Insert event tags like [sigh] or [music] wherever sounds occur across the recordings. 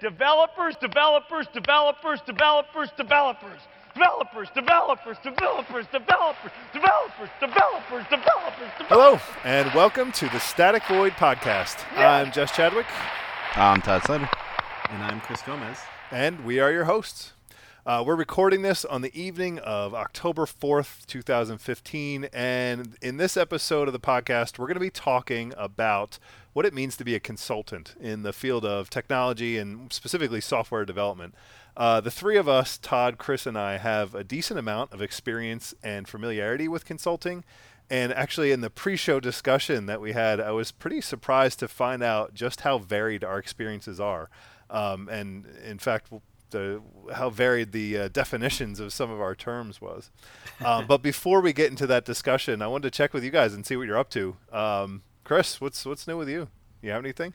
Developers, developers, developers, developers, developers. Developers, developers, developers, developers, developers, developers, developers, developers. Hello, and welcome to the Static Void Podcast. I'm Jess Chadwick, I'm Todd Slater. And I'm Chris Gomez. and we are your hosts. Uh, we're recording this on the evening of October 4th, 2015. And in this episode of the podcast, we're going to be talking about what it means to be a consultant in the field of technology and specifically software development. Uh, the three of us, Todd, Chris, and I, have a decent amount of experience and familiarity with consulting. And actually, in the pre show discussion that we had, I was pretty surprised to find out just how varied our experiences are. Um, and in fact, the, how varied the uh, definitions of some of our terms was. Um, but before we get into that discussion, I wanted to check with you guys and see what you're up to. Um, Chris, what's what's new with you? You have anything?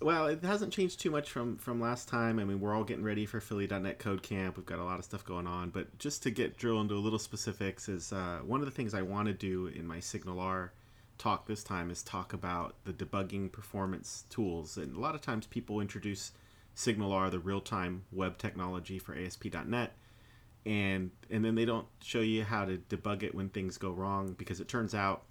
Well, it hasn't changed too much from from last time. I mean, we're all getting ready for Philly.net Code Camp. We've got a lot of stuff going on, but just to get drill into a little specifics is uh, one of the things I want to do in my SignalR talk this time is talk about the debugging performance tools. And a lot of times people introduce SignalR, the real-time web technology for ASP.NET, and and then they don't show you how to debug it when things go wrong because it turns out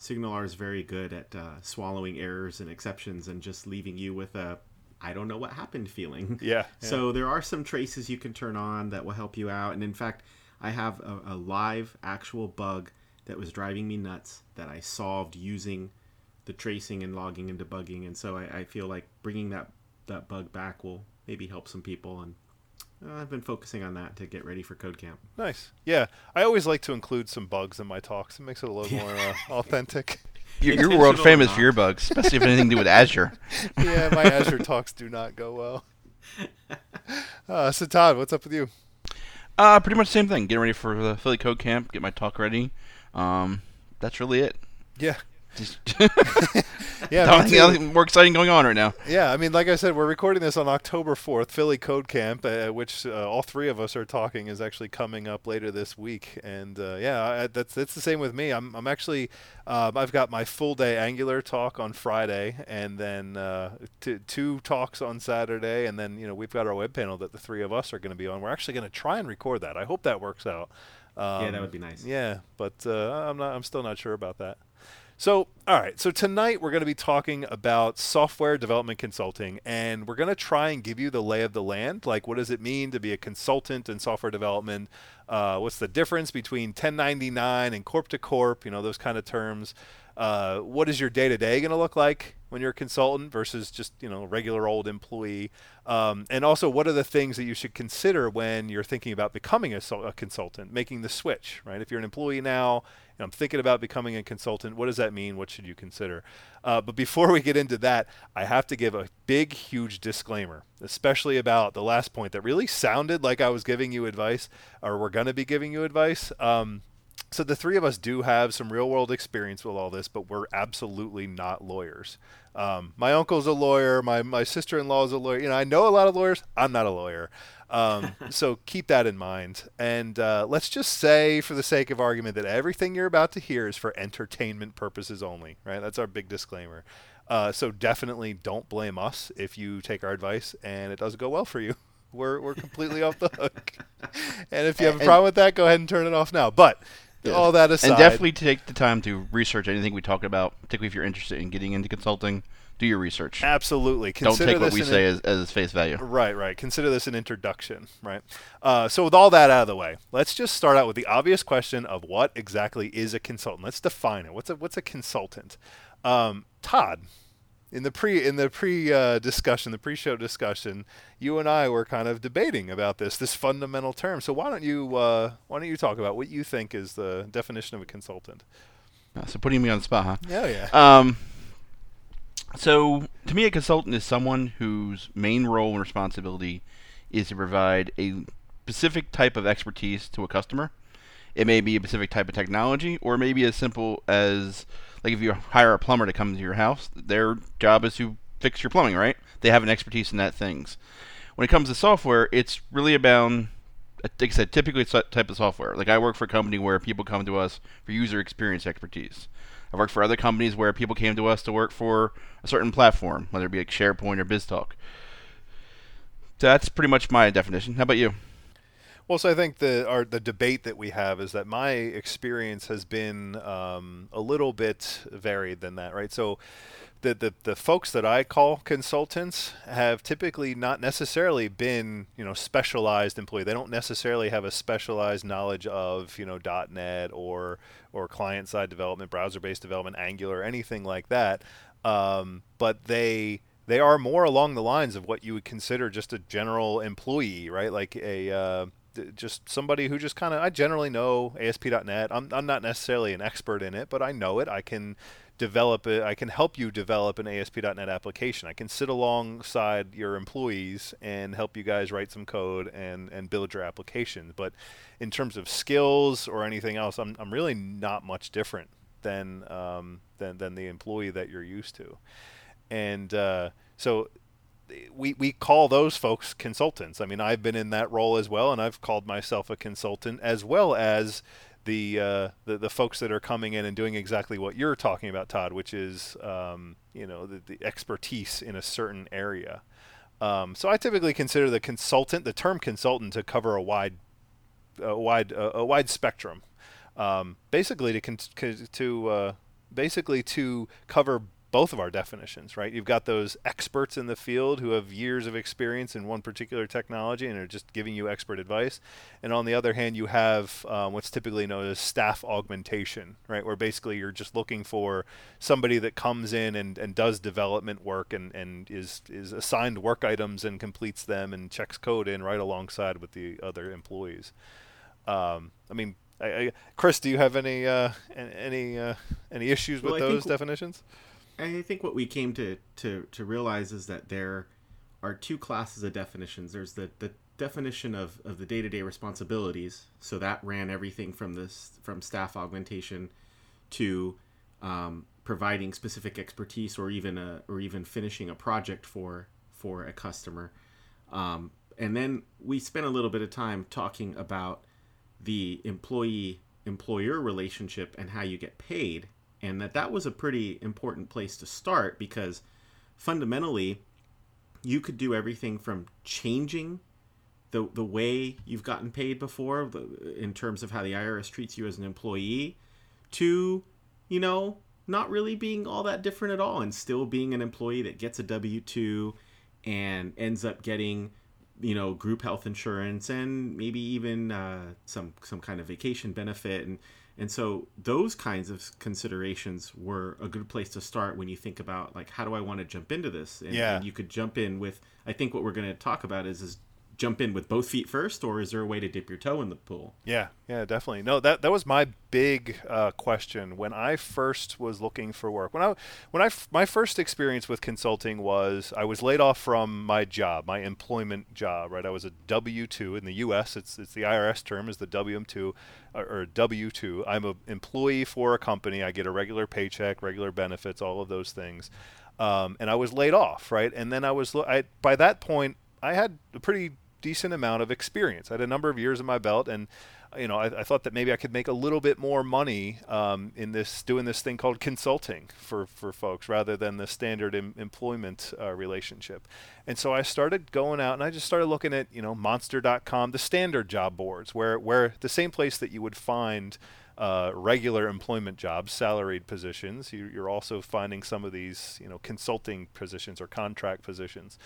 SignalR is very good at uh, swallowing errors and exceptions and just leaving you with a I don't know what happened feeling. Yeah, So there are some traces you can turn on that will help you out. And in fact, I have a, a live actual bug that was driving me nuts that I solved using the tracing and logging and debugging. And so I, I feel like bringing that that bug back will maybe help some people. And I've been focusing on that to get ready for Code Camp. Nice. Yeah, I always like to include some bugs in my talks. It makes it a little more uh, [laughs] authentic. You're, you're [laughs] world famous for your bugs, especially if anything to do with Azure. [laughs] yeah, my Azure talks do not go well. Uh, so Todd, what's up with you? Uh, pretty much the same thing. Getting ready for the Philly Code Camp, get my talk ready. Um, that's really it. Yeah, Just [laughs] yeah, don't me think too. anything more exciting going on right now. Yeah, I mean, like I said, we're recording this on October 4th, Philly Code Camp, uh, which uh, all three of us are talking is actually coming up later this week. And uh, yeah, I, that's that's the same with me. I'm, I'm actually, um, I've got my full day Angular talk on Friday, and then uh, t- two talks on Saturday, and then you know we've got our web panel that the three of us are going to be on. We're actually going to try and record that. I hope that works out. Um, Yeah, that would be nice. Yeah, but uh, I'm not. I'm still not sure about that. So, all right. So tonight we're going to be talking about software development consulting, and we're going to try and give you the lay of the land. Like, what does it mean to be a consultant in software development? Uh, what's the difference between 1099 and corp to corp? You know, those kind of terms. Uh, what is your day to day going to look like when you're a consultant versus just you know regular old employee? Um, and also, what are the things that you should consider when you're thinking about becoming a, a consultant, making the switch? Right? If you're an employee now, and I'm thinking about becoming a consultant. What does that mean? What should you consider? Uh, but before [laughs] we get into that, I have to give a big, huge disclaimer, especially about the last point that really sounded like I was giving you advice, or we're going to be giving you advice. Um, so the three of us do have some real world experience with all this, but we're absolutely not lawyers. Um, my uncle's a lawyer. My my sister in law is a lawyer. You know, I know a lot of lawyers. I'm not a lawyer. Um, [laughs] so keep that in mind. And uh, let's just say, for the sake of argument, that everything you're about to hear is for entertainment purposes only. Right? That's our big disclaimer. Uh, so definitely don't blame us if you take our advice and it doesn't go well for you. [laughs] We're we're completely off the hook. [laughs] And if you have a problem with that, go ahead and turn it off now. But all that aside, And definitely take the time to research anything we talk about, particularly if you're interested in getting into consulting. Do your research. absolutely Don't consider take what we say as, as face value. Right, right. Consider this an introduction, right? Uh, so, with all that out of the way, let's just start out with the obvious question of what exactly is a consultant. Let's define it. What's a what's a consultant? Um, Todd, in the pre in the pre uh, discussion, the pre-show discussion, you and I were kind of debating about this this fundamental term. So, why don't you uh, why don't you talk about what you think is the definition of a consultant? Uh, So putting me on the spot, huh? Yeah, yeah. Um, so to me, a consultant is someone whose main role and responsibility is to provide a specific type of expertise to a customer. It may be a specific type of technology, or maybe as simple as like if you hire a plumber to come to your house, their job is to fix your plumbing, right? They have an expertise in that things. When it comes to software, it's really about like I said, typically it's that type of software. Like I work for a company where people come to us for user experience expertise. I've worked for other companies where people came to us to work for a certain platform, whether it be like SharePoint or BizTalk. So that's pretty much my definition. How about you? Well, so I think the our the debate that we have is that my experience has been um, a little bit varied than that, right? So the, the the folks that I call consultants have typically not necessarily been you know specialized employee. They don't necessarily have a specialized knowledge of you know .NET or or client side development, browser based development, Angular, anything like that. Um, but they they are more along the lines of what you would consider just a general employee, right? Like a uh, just somebody who just kind of I generally know ASP.NET. I'm I'm not necessarily an expert in it, but I know it. I can develop it. I can help you develop an ASP.NET application. I can sit alongside your employees and help you guys write some code and and build your application. But in terms of skills or anything else, I'm I'm really not much different than um, than than the employee that you're used to. And uh, so we, we call those folks consultants. I mean, I've been in that role as well, and I've called myself a consultant as well as the uh, the, the folks that are coming in and doing exactly what you're talking about, Todd, which is um, you know the, the, expertise in a certain area. Um, so I typically consider the consultant, the term consultant, to cover a wide a wide a wide spectrum, um, basically to con- to uh, basically to cover both of our definitions, right? You've got those experts in the field who have years of experience in one particular technology and are just giving you expert advice. And on the other hand, you have um, what's typically known as staff augmentation, right? Where basically you're just looking for somebody that comes in and, and does development work and, and is, is assigned work items and completes them and checks code in right alongside with the other employees. Um, I mean, I, I, Chris, do you have any uh, any uh, any issues with those definitions? I think what we came to, to, to realize is that there are two classes of definitions. There's the, the definition of, of the day to day responsibilities. So that ran everything from this from staff augmentation to um, providing specific expertise or even a, or even finishing a project for for a customer. Um, and then we spent a little bit of time talking about the employee employer relationship and how you get paid and that that was a pretty important place to start because fundamentally you could do everything from changing the the way you've gotten paid before the, in terms of how the IRS treats you as an employee to you know not really being all that different at all and still being an employee that gets a W2 and ends up getting you know group health insurance and maybe even uh, some some kind of vacation benefit and and so those kinds of considerations were a good place to start when you think about like how do I want to jump into this? And, yeah. and you could jump in with I think what we're going to talk about is is jump in with both feet first, or is there a way to dip your toe in the pool? Yeah, yeah, definitely. No, that that was my big uh, question when I first was looking for work. When I when I my first experience with consulting was I was laid off from my job, my employment job. Right, I was a W two in the U.S. It's it's the IRS term is the WM two or W two. I'm an employee for a company. I get a regular paycheck, regular benefits, all of those things. Um, and I was laid off, right? And then I was I, by that point I had a pretty decent amount of experience. I had a number of years in my belt, and you know, I, I thought that maybe I could make a little bit more money um, in this doing this thing called consulting for for folks rather than the standard em- employment uh, relationship. And so I started going out and I just started looking at you know Monster.com, the standard job boards, where where the same place that you would find. Uh, regular employment jobs, salaried positions. You, you're also finding some of these, you know, consulting positions or contract positions,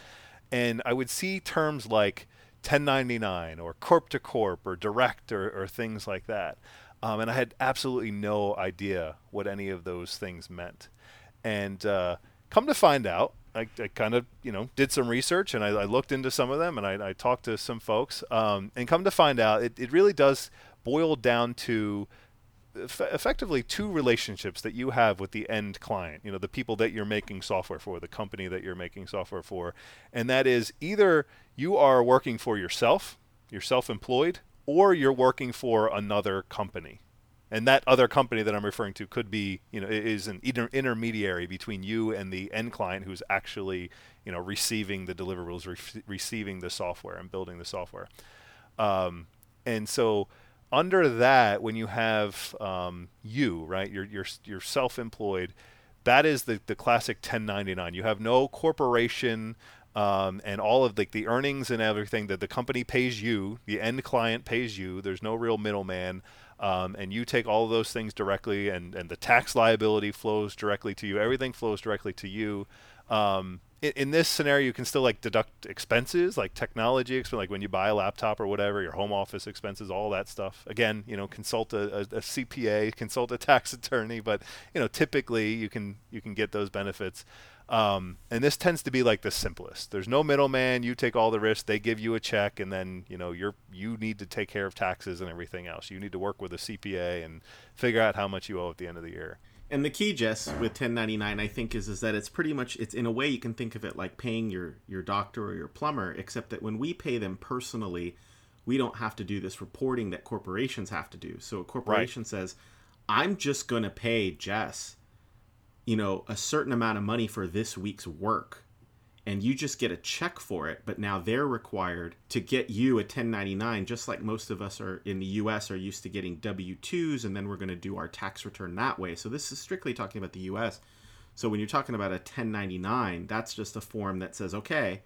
and I would see terms like 1099 or corp to corp or direct or, or things like that. Um, and I had absolutely no idea what any of those things meant. And uh, come to find out, I, I, kind of you know did some research and I, I looked into some of them and I, I talked to some folks. Um, and come to find out, it, it really does boil down to effectively two relationships that you have with the end client, you know, the people that you're making software for, the company that you're making software for. And that is either you are working for yourself, you're self employed, or you're working for another company. And that other company that I'm referring to could be, you know, is an inter- intermediary between you and the end client who's actually, you know, receiving the deliverables, re- receiving the software and building the software. Um, and so, under that, when you have um, you, right, you're, you're, you're self employed, that is the, the classic 1099. You have no corporation um, and all of the, the earnings and everything that the company pays you, the end client pays you. There's no real middleman. Um, and you take all of those things directly, and, and the tax liability flows directly to you. Everything flows directly to you. Um, in, in, this scenario, you can still like deduct expenses, like technology expense, like when you buy a laptop or whatever, your home office expenses, all that stuff. Again, you know, consult a, a, a CPA, consult a [laughs] tax attorney, but you know, typically you can you can get those benefits. Um, and this tends to be like the simplest. There's no middleman. You take all the risk. They give you a check, and then you know you're you need to take care of taxes and everything else. You need to work with a CPA and figure out how much you owe at the end of the year. And the key, Jess, with 1099, I think is is that it's pretty much it's in a way you can think of it like paying your your doctor or your plumber, except that when we pay them personally, we don't have to do this reporting that corporations have to do. So a corporation right. says, "I'm just going to pay Jess." you know, a certain amount of money for this week's work and you just get a check for it, but now they're required to get you a 1099 just like most of us are in the US are used to getting W2s and then we're going to do our tax return that way. So this is strictly talking about the US. So when you're talking about a 1099, that's just a form that says, "Okay,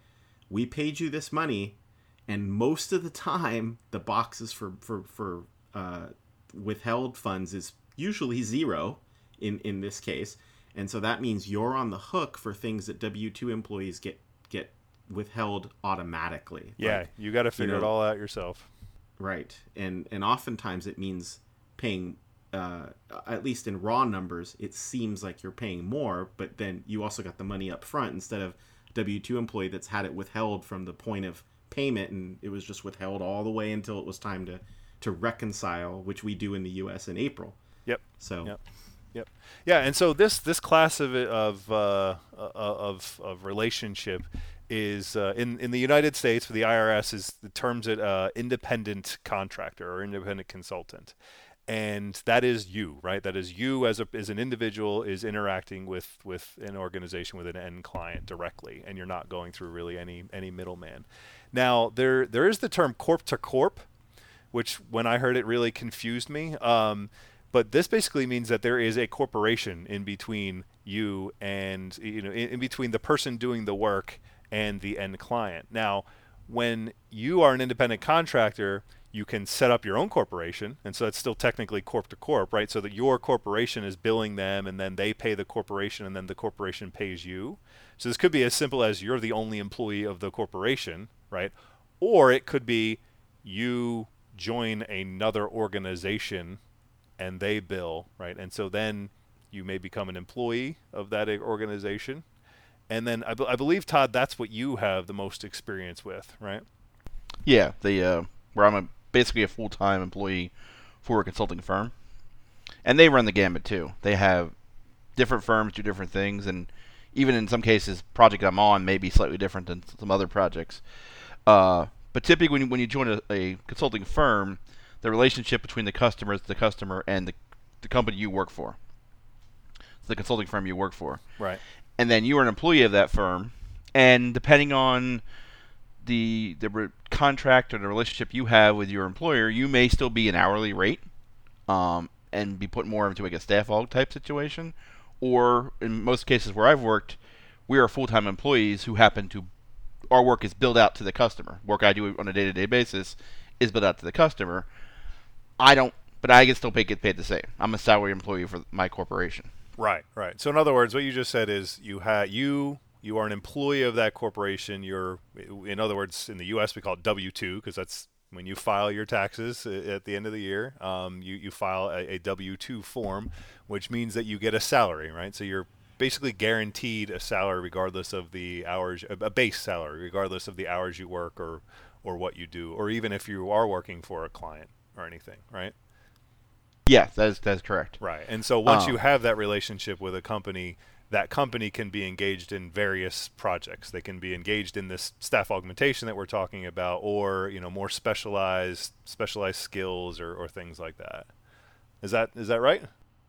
we paid you this money." And most of the time, the boxes for for for uh, withheld funds is usually zero in in this case and so that means you're on the hook for things that W two employees get get withheld automatically. Yeah, like, you got to figure you know, it all out yourself. Right, and and oftentimes it means paying. Uh, at least in raw numbers, it seems like you're paying more, but then you also got the money up front instead of W two employee that's had it withheld from the point of payment, and it was just withheld all the way until it was time to to reconcile, which we do in the U.S. in April. Yep. So. Yep. Yep. Yeah, and so this this class of of uh, uh, of, of relationship is uh, in in the United States the IRS is the terms it uh, independent contractor or independent consultant, and that is you, right? That is you as a as an individual is interacting with with an organization with an end client directly, and you're not going through really any any middleman. Now there there is the term corp to corp, which when I heard it really confused me. Um, but this basically means that there is a corporation in between you and you know in, in between the person doing the work and the end client. Now, when you are an independent contractor, you can set up your own corporation, and so it's still technically corp to corp, right? So that your corporation is billing them, and then they pay the corporation, and then the corporation pays you. So this could be as simple as you're the only employee of the corporation, right? Or it could be you join another organization and they bill, right? And so then you may become an employee of that organization. And then I, believe Todd, that's what you have the most experience with, right? Yeah, the uh, where I'm a, basically a full time employee for a consulting firm, and they run the gamut too. They have different firms do different things, and even in some cases, project I'm on may be slightly different than some other projects. Uh, but typically, when you, when you join a, a consulting firm, the relationship between the customer, the customer, and the, the company you work for. The consulting firm you work for. Right. And then you are an employee of that firm, and depending on the the re- contract or the relationship you have with your employer, you may still be an hourly rate, um, and be put more into like a staff aug type situation, or in most cases where I've worked, we are full time employees who happen to our work is billed out to the customer. Work I do on a day to day basis is billed out to the customer. I don't, but I can still pay, get paid the same. I'm a salary employee for my corporation. Right, right. So in other words, what you just said is you have you you are an employee of that corporation. You're, in other words, in the U.S. we call it W two because that's when you file your taxes at the end of the year. Um, you you file a, a W two form, which means that you get a salary, right? So you're basically guaranteed a salary regardless of the hours, a base salary regardless of the hours you work or or what you do, or even if you are working for a client or anything, right? Yes, that is that's correct. Right. And so once um, you have that relationship with a company, that company can be engaged in various projects. They can be engaged in this staff augmentation that we're talking about, or you know more specialized specialized skills or, or things like that. Is that is that right?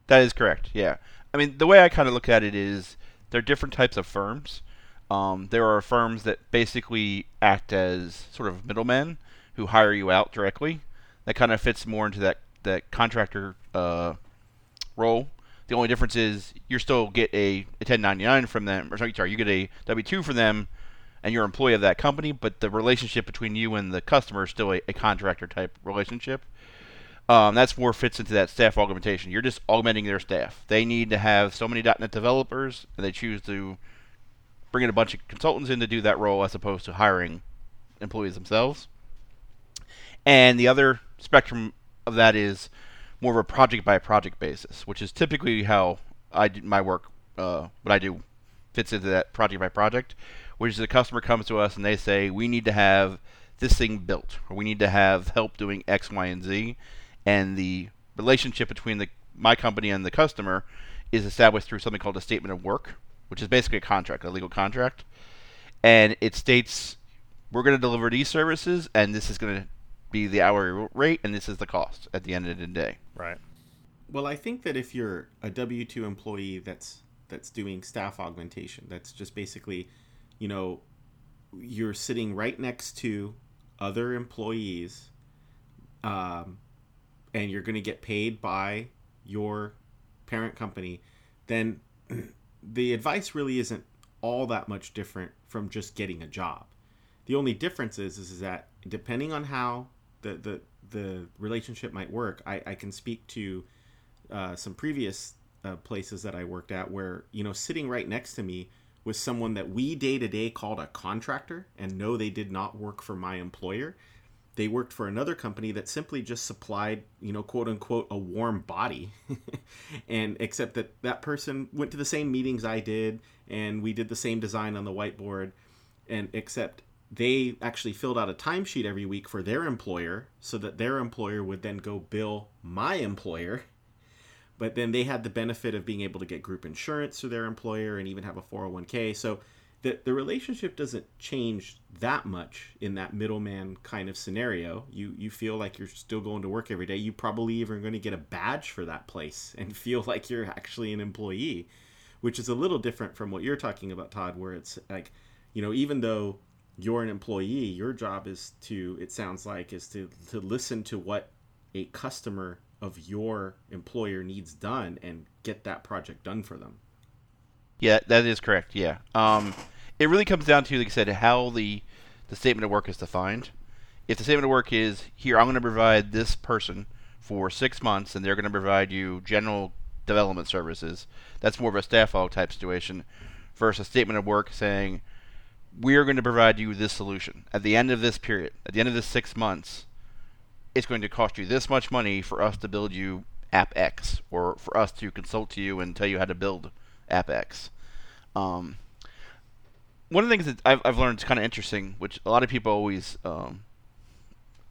That is correct. Yeah. I mean, the way I kind of look at it is there are different types of firms. Um, there are firms that basically act as sort of middlemen who hire you out directly that kind of fits more into that that contractor uh, role. The only difference is you still get a, a 1099 from them, or sorry, you get a W2 from them, and you're an employee of that company, but the relationship between you and the customer is still a, a contractor type relationship. Um, that's more fits into that staff augmentation. You're just augmenting their staff. They need to have so many .NET developers, and they choose to bring in a bunch of consultants in to do that role as opposed to hiring employees themselves. And the other spectrum of that is more of a project by project basis, which is typically how I do my work. Uh, what I do fits into that project by project, which is the customer comes to us and they say we need to have this thing built, or we need to have help doing X, Y, and Z, and the relationship between the my company and the customer is established through something called a statement of work, which is basically a contract, a legal contract, and it states we're going to deliver these services, and this is going to be the hourly rate, and this is the cost at the end of the day. Right. Well, I think that if you're a W two employee that's that's doing staff augmentation, that's just basically, you know, you're sitting right next to other employees, um, and you're going to get paid by your parent company, then [clears throat] the advice really isn't all that much different from just getting a job. The only difference is, is, is that depending on how the, the, the relationship might work, I, I can speak to uh, some previous uh, places that I worked at where, you know, sitting right next to me was someone that we day to day called a contractor and no, they did not work for my employer. They worked for another company that simply just supplied, you know, quote unquote, a warm body. [laughs] and except that that person went to the same meetings I did and we did the same design on the whiteboard. And except they actually filled out a timesheet every week for their employer so that their employer would then go bill my employer. But then they had the benefit of being able to get group insurance through their employer and even have a 401k so the, the relationship doesn't change that much in that middleman kind of scenario. You you feel like you're still going to work every day. You probably even going to get a badge for that place [laughs] and feel like you're actually an employee which is a little different from what you're talking about todd where it's like you know even though you're an employee your job is to it sounds like is to to listen to what a customer of your employer needs done and get that project done for them Yeah, that is correct. Yeah. Um, it really comes down to, like I said, how the the statement of work is defined. If the statement of work is here, I'm going to provide this person for six months, and they're going to provide you general development services. That's more of a staff aug type situation, versus a statement of work saying we are going to provide you this solution at the end of this period, at the end of this six months. It's going to cost you this much money for us to build you app X, or for us to consult to you and tell you how to build app X. Um, one of the things that I've, I've learned is kind of interesting, which a lot of people always um,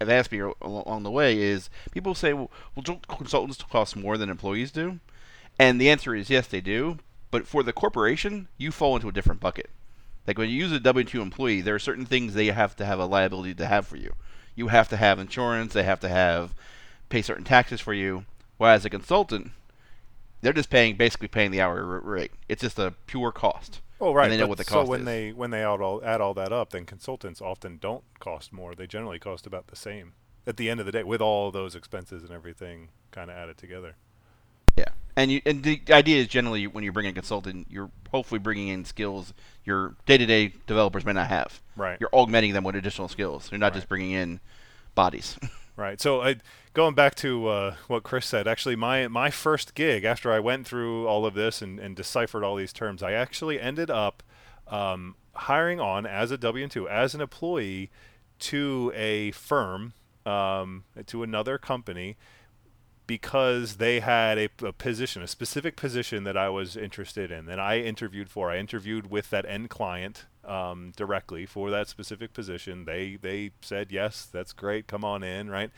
have asked me along the way, is people say, well, well, consultants cost more than employees do? And the answer is yes, they do. But for the corporation, you fall into a different bucket. Like when you use a W 2 employee, there are certain things they have to have a liability to have for you. You have to have insurance, they have to have pay certain taxes for you. Whereas a consultant, they're just paying basically paying the hourly rate. It's just a pure cost. Oh, right. And they know but what the cost so when is. they when they add all add all that up, then consultants often don't cost more. They generally cost about the same at the end of the day, with all those expenses and everything kind of added together. Yeah, and you and the idea is generally when you bring in a consultant, you're hopefully bringing in skills your day-to-day developers may not have. Right. You're augmenting them with additional skills. You're not just bringing in bodies. [laughs] Right. So I, going back to uh, what Chris said, actually, my my first gig after I went through all of this and, and deciphered all these terms, I actually ended up um, hiring on as a W two as an employee to a firm um, to another company because they had a, a position, a specific position that I was interested in, that I interviewed for. I interviewed with that end client um, directly for that specific position. They they said yes, that's great, come on in, right?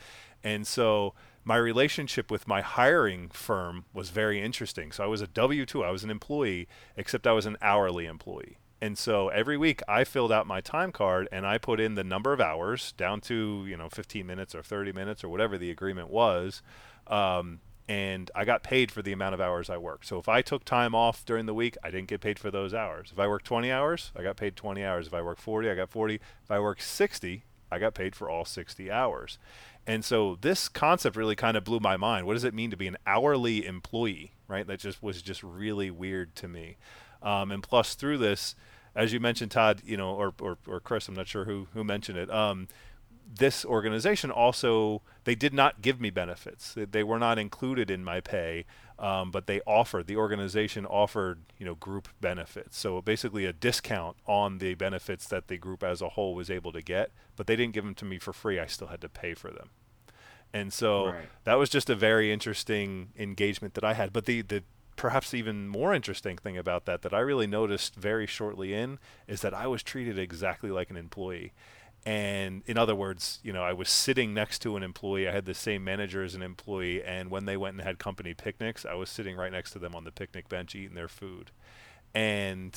And so my relationship with my hiring firm was very interesting. So I was a W two, I was an employee, except I was an hourly employee. And so every week I filled out my time card and I put in the number of hours down to, you know, 15 minutes or 30 minutes or whatever the agreement was. Um, and I got paid for the amount of hours I worked. So if I took time off during the week, I didn't get paid for those hours. If I worked 20 hours, I got paid 20 hours. If I worked 40, I got 40. If I worked 60, I got paid for all 60 hours. And so this concept really kind of blew my mind. What does it mean to be an hourly employee, right? That just was just really weird to me. Um, and plus, through this, as you mentioned, Todd, you know, or, or, or Chris, I'm not sure who, who mentioned it. Um, this organization also they did not give me benefits. They were not included in my pay um, but they offered the organization offered you know group benefits. So basically a discount on the benefits that the group as a whole was able to get but they didn't give them to me for free. I still had to pay for them. And so Right. that was just a very interesting engagement that i had. But the the perhaps even more interesting thing about that that i really noticed very shortly in is that i was treated exactly like an employee and in other words, you know, I was sitting next to an employee. I had the same manager as an employee, and when they went and had company picnics, I was sitting right next to them on the picnic bench eating their food. And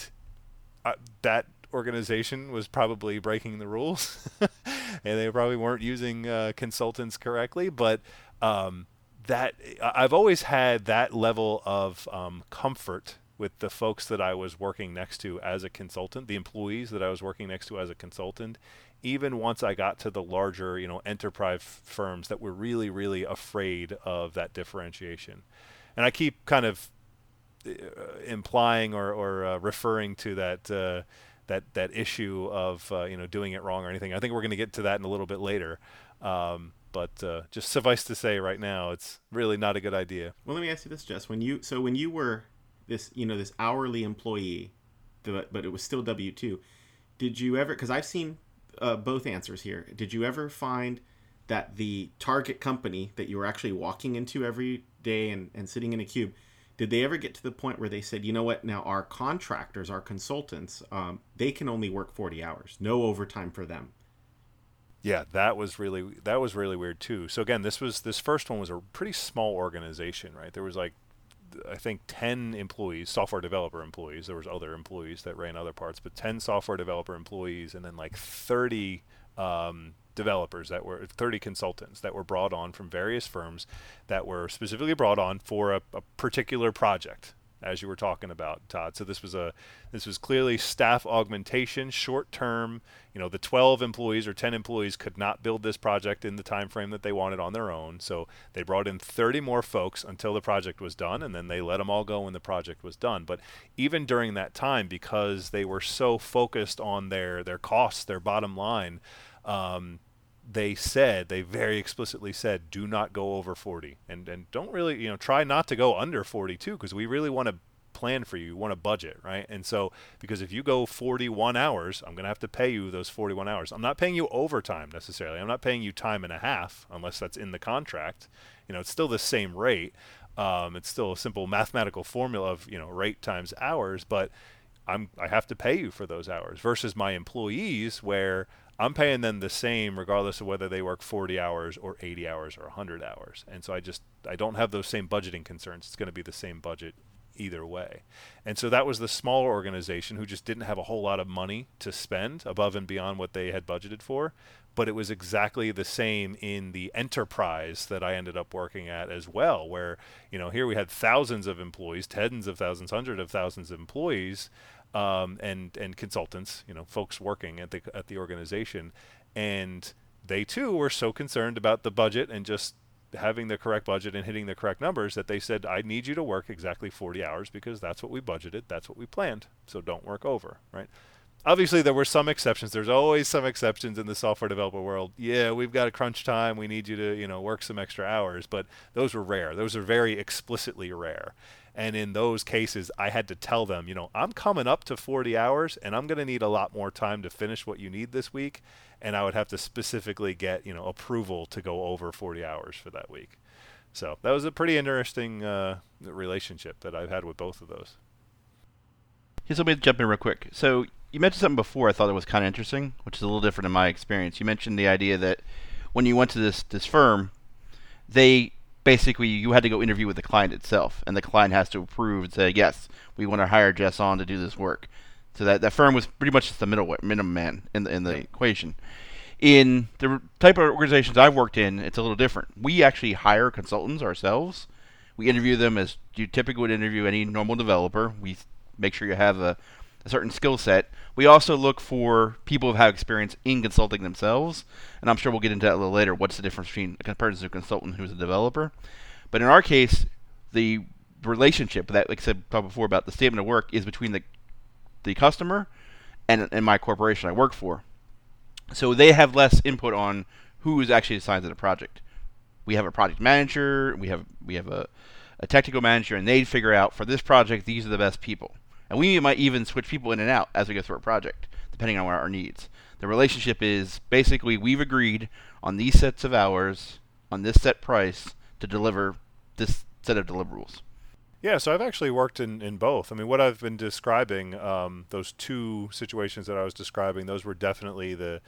uh, that organization was probably breaking the rules, [laughs] and they probably weren't using uh, consultants correctly. But um, that I- I've always had that level of um, comfort with the folks that I was working next to as a consultant, the employees that I was working next to as a consultant, even once I got to the larger, you know, enterprise firms that were really, really afraid of that differentiation. And I keep kind of uh, implying or, or uh, referring to that uh, that that issue of uh, you know doing it wrong or anything. I think we're going to get to that in a little bit later. Um, but uh, just suffice to say, right now, it's really not a good idea. Well, let me ask you this, Jess. When you so when you were this, you know, this hourly employee, but but it was still W two. Did you ever? Because I've seen uh, both answers here. Did you ever find that the target company that you were actually walking into every day and, and sitting in a cube, did they ever get to the point where they said, you know what, now our contractors, our consultants, um, they can only work forty hours, no overtime for them. Yeah, that was really that was really weird too. So again, this was this first one was a pretty small organization, right? There was like I think 10 employees, software developer employees. There was other employees that ran other parts, but 10 software developer employees and then like 30 um, developers that were 30 consultants that were brought on from various firms that were specifically brought on for a, a particular project as you were talking about Todd. So this was a this was clearly staff augmentation short term. You know the 12 employees or 10 employees could not build this project in the time frame that they wanted on their own. So they brought in 30 more folks until the project was done and then they let them all go when the project was done. But even during that time because they were so focused on their their costs their bottom line um, they said they very explicitly said do not go over 40 and and don't really you know try not to go under 42 because we really want to plan for you want to budget right? And so because if you go 41 hours i'm going to have to pay you those 41 hours. I'm not paying you overtime necessarily. I'm not paying you time and a half unless that's in the contract. You know it's still the same rate. Um, it's still a simple mathematical formula of you know rate times hours but I'm I have to pay you for those hours versus my employees where I'm paying them the same regardless of whether they work 40 hours or 80 hours or 100 hours. And so I just I don't have those same budgeting concerns. It's going to be the same budget either way. And so that was the smaller organization who just didn't have a whole lot of money to spend above and beyond what they had budgeted for, but it was exactly the same in the enterprise that I ended up working at as well where, you know, here we had thousands of employees, tens of thousands, hundreds of thousands of employees um, and and consultants, you know, folks working at the at the organization, and they too were so concerned about the budget and just having the correct budget and hitting the correct numbers that they said, I need you to work exactly 40 hours because that's what we budgeted, that's what we planned, so don't work over, right? Obviously, there were some exceptions. There's always some exceptions in the software developer world. Yeah, we've got a crunch time. We need you to, you know, work some extra hours. But those were rare. Those are very explicitly rare. And in those cases, I had to tell them, you know, I'm coming up to 40 hours and I'm going to need a lot more time to finish what you need this week. And I would have to specifically get, you know, approval to go over 40 hours for that week. So that was a pretty interesting uh, relationship that I've had with both of those. Here's let me jump in real quick. So you mentioned something before I thought it was kind of interesting, which is a little different in my experience. You mentioned the idea that when you went to this this firm, they basically you had to go interview with the client itself, and the client has to approve and say yes, we want to hire Jess on to do this work. So that that firm was pretty much just the middle minimum man in the in the equation. In the type of organizations I've worked in, it's a little different. We actually hire consultants ourselves. We interview them as you typically would interview any normal developer. We make sure you have a, a certain skill set. We also look for people who have experience in consulting themselves, and I'm sure we'll get into that a little later. What's the difference between a person, a consultant who's a developer? But in our case, the relationship that, like I said talked before about the statement of work, is between the the customer and and my corporation I work for. So they have less input on who is actually assigned to the project. We have a project manager, we have we have a, a technical manager, and they figure out for this project these are the best people. And we might even switch people in and out as we go through our project, depending on our needs. The relationship is basically we've agreed on these sets of hours, on this set price, to deliver this set of deliverables. Yeah, so I've actually worked in, in both. I mean, what I've been describing, um, those two situations that I was describing, those were definitely the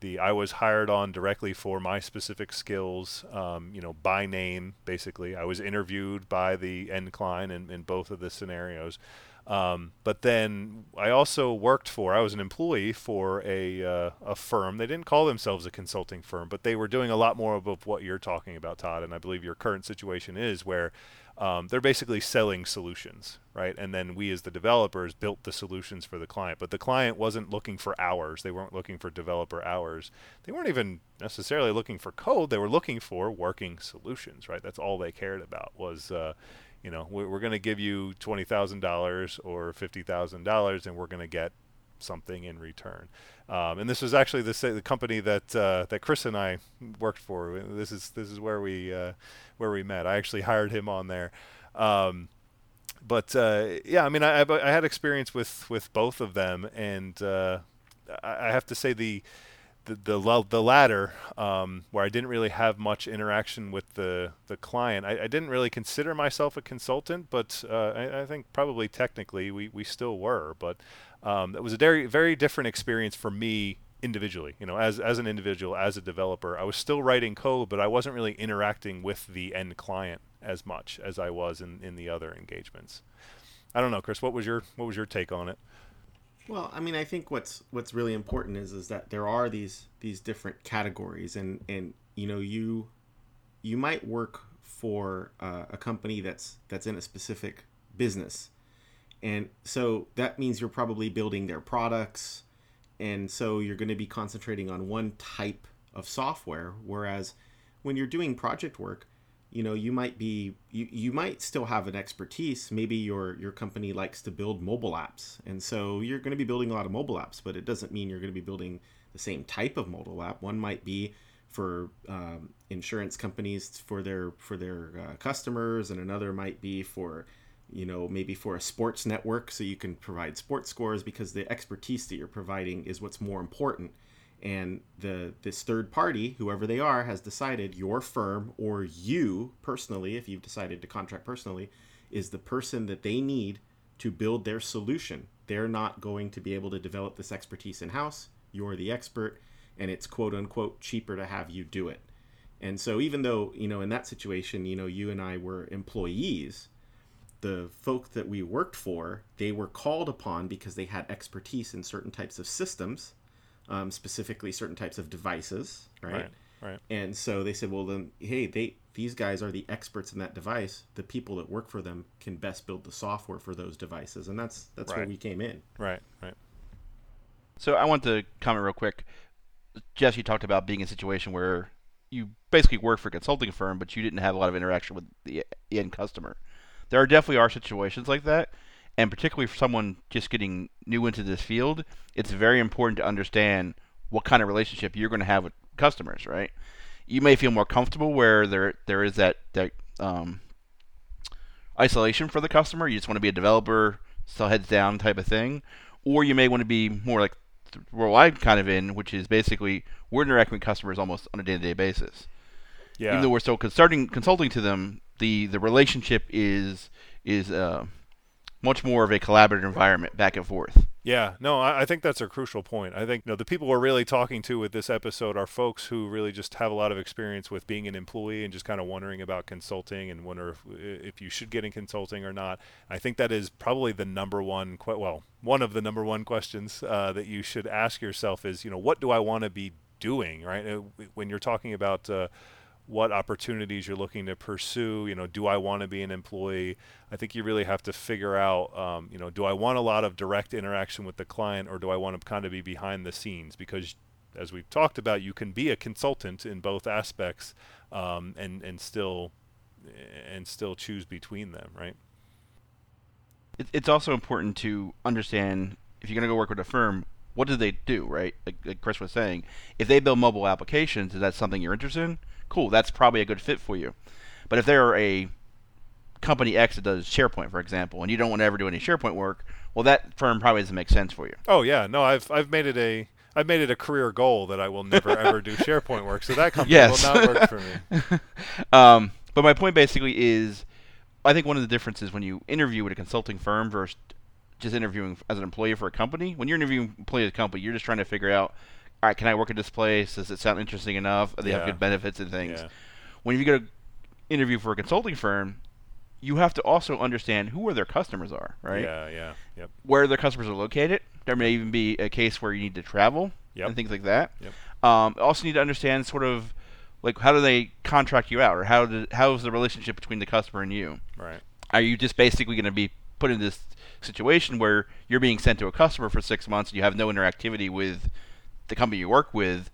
the I was hired on directly for my specific skills, um, you know, by name, basically. I was interviewed by the end client in, in both of the scenarios. Um, but then I also worked for, I was an employee for a, uh, a firm. They didn't call themselves a consulting firm, but they were doing a lot more of, of what you're talking about, Todd. And I believe your current situation is where um, they're basically selling solutions, right? And then we, as the developers, built the solutions for the client. But the client wasn't looking for hours. They weren't looking for developer hours. They weren't even necessarily looking for code. They were looking for working solutions, right? That's all they cared about was, uh, you know, we're, we're going to give you twenty thousand dollars or fifty thousand dollars, and we're going to get something in return. Um, and this was actually the, the company that uh, that Chris and I worked for. This is this is where we uh, where we met. I actually hired him on there. Um, but uh, yeah, I mean, I, I, had experience with, with both of them, and uh, I, I have to say the the the, the latter, um, where I didn't really have much interaction with the the client. I, I didn't really consider myself a consultant, but uh, I, I, think probably technically we, we still were. But um, it was a very very different experience for me individually. You know, as as an individual, as a developer, I was still writing code, but I wasn't really interacting with the end client as much as I was in, in the other engagements. I don't know, Chris. What was your what was your take on it? Well, I mean, I think what's what's really important is is that there are these these different categories, and and you know you you might work for uh, a company that's that's in a specific business, and so that means you're probably building their products, and so you're going to be concentrating on one type of software. Whereas when you're doing project work, you know you might be you, you might still have an expertise. Maybe your your company likes to build mobile apps. And so you're going to be building a lot of mobile apps but it doesn't mean you're going to be building the same type of mobile app. One might be for um, insurance companies for their for their uh, customers and another might be for you know maybe for a sports network so you can provide sports scores because the expertise that you're providing is what's more important and the this third party whoever they are has decided your firm or you personally if you've decided to contract personally is the person that they need to build their solution. They're not going to be able to develop this expertise in house you're the expert and it's quote unquote cheaper to have you do it. And so even though you know in that situation you know you and i were employees the folk that we worked for they were called upon because they had expertise in certain types of systems um, specifically certain types of devices, right? Right. Right. And so they said, well, then, hey, they these guys are the experts in that device. The people that work for them can best build the software for those devices, and that's that's Right. where we came in. Right. Right. So I want to comment real quick. Jess, you talked about being in a situation where you basically work for a consulting firm, but you didn't have a lot of interaction with the the end customer. There are definitely are situations like that, and particularly for someone just getting new into this field, it's very important to understand what kind of relationship you're going to have with customers, right? You may feel more comfortable where there there is that that um, isolation for the customer. You just want to be a developer, sell heads down type of thing, or you may want to be more like where I'm kind of in, which is basically we're interacting with customers almost on a day-to-day basis. Yeah. Even though we're still consulting consulting to them, the the relationship is is uh, much more of a collaborative environment back and forth. Yeah, no, I, I think that's a crucial point. I think you know the people we're really talking to with this episode are folks who really just have a lot of experience with being an employee and just kind of wondering about consulting and wonder if, if you should get in consulting or not. I think that is probably the number one, que- well, one of the number one questions uh, that you should ask yourself is, you know, what do I want to be doing, right? Uh, When you're talking about uh, what opportunities you're looking to pursue. You know, do I want to be an employee? I think you really have to figure out, um, you know, do I want a lot of direct interaction with the client or do I want to kind of be behind the scenes? Because as we've talked about, you can be a consultant in both aspects um, and and still and still choose between them, right? It's also important to understand if you're going to go work with a firm, what do they do, right? Like, like Chris was saying, if they build mobile applications, is that something you're interested in? Cool, that's probably a good fit for you. But if they're a company X that does SharePoint, for example, and you don't want to ever do any SharePoint work, well, that firm probably doesn't make sense for you. Oh yeah, no, I've I've made it a I've made it a career goal that I will never ever do [laughs] SharePoint work. So that company Yes. will not work for me. [laughs] Um, but my point basically is, I think one of the differences when you interview with a consulting firm versus just interviewing as an employee for a company, when you're interviewing employee at a company, you're just trying to figure out, all right, can I work at this place? Does it sound interesting enough? Do they have good benefits and things? Yeah. When you go to interview for a consulting firm, you have to also understand who are their customers are, right? Yeah, yeah, yep. Where their customers are located. There may even be a case where you need to travel Yep. and things like that. Yep. Um, also need to understand sort of like how do they contract you out, or how do, how is the relationship between the customer and you? Right. Are you just basically going to be put in this situation where you're being sent to a customer for six months and you have no interactivity with the company you work with,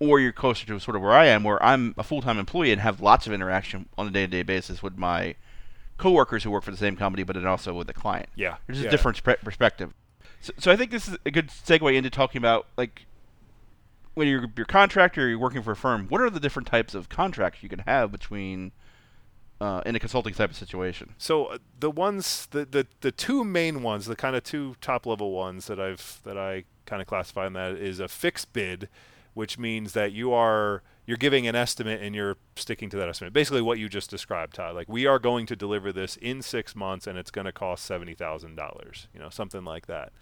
or you're closer to sort of where I am, where I'm a full-time employee and have lots of interaction on a day-to-day basis with my coworkers who work for the same company, but then also with the client. Yeah. There's yeah. a different spe- perspective. So, so I think this is a good segue into talking about like when you're your contractor, or you're working for a firm. What are the different types of contracts you can have between uh, in a consulting type of situation? So uh, the ones, the, the the two main ones, the kind of two top level ones that I've that I kind of classify in that is a fixed bid, which means that you are you're giving an estimate and you're sticking to that estimate. Basically, what you just described, Todd. Like we are going to deliver this in six months, and it's going to cost seventy thousand dollars. You know, something like that.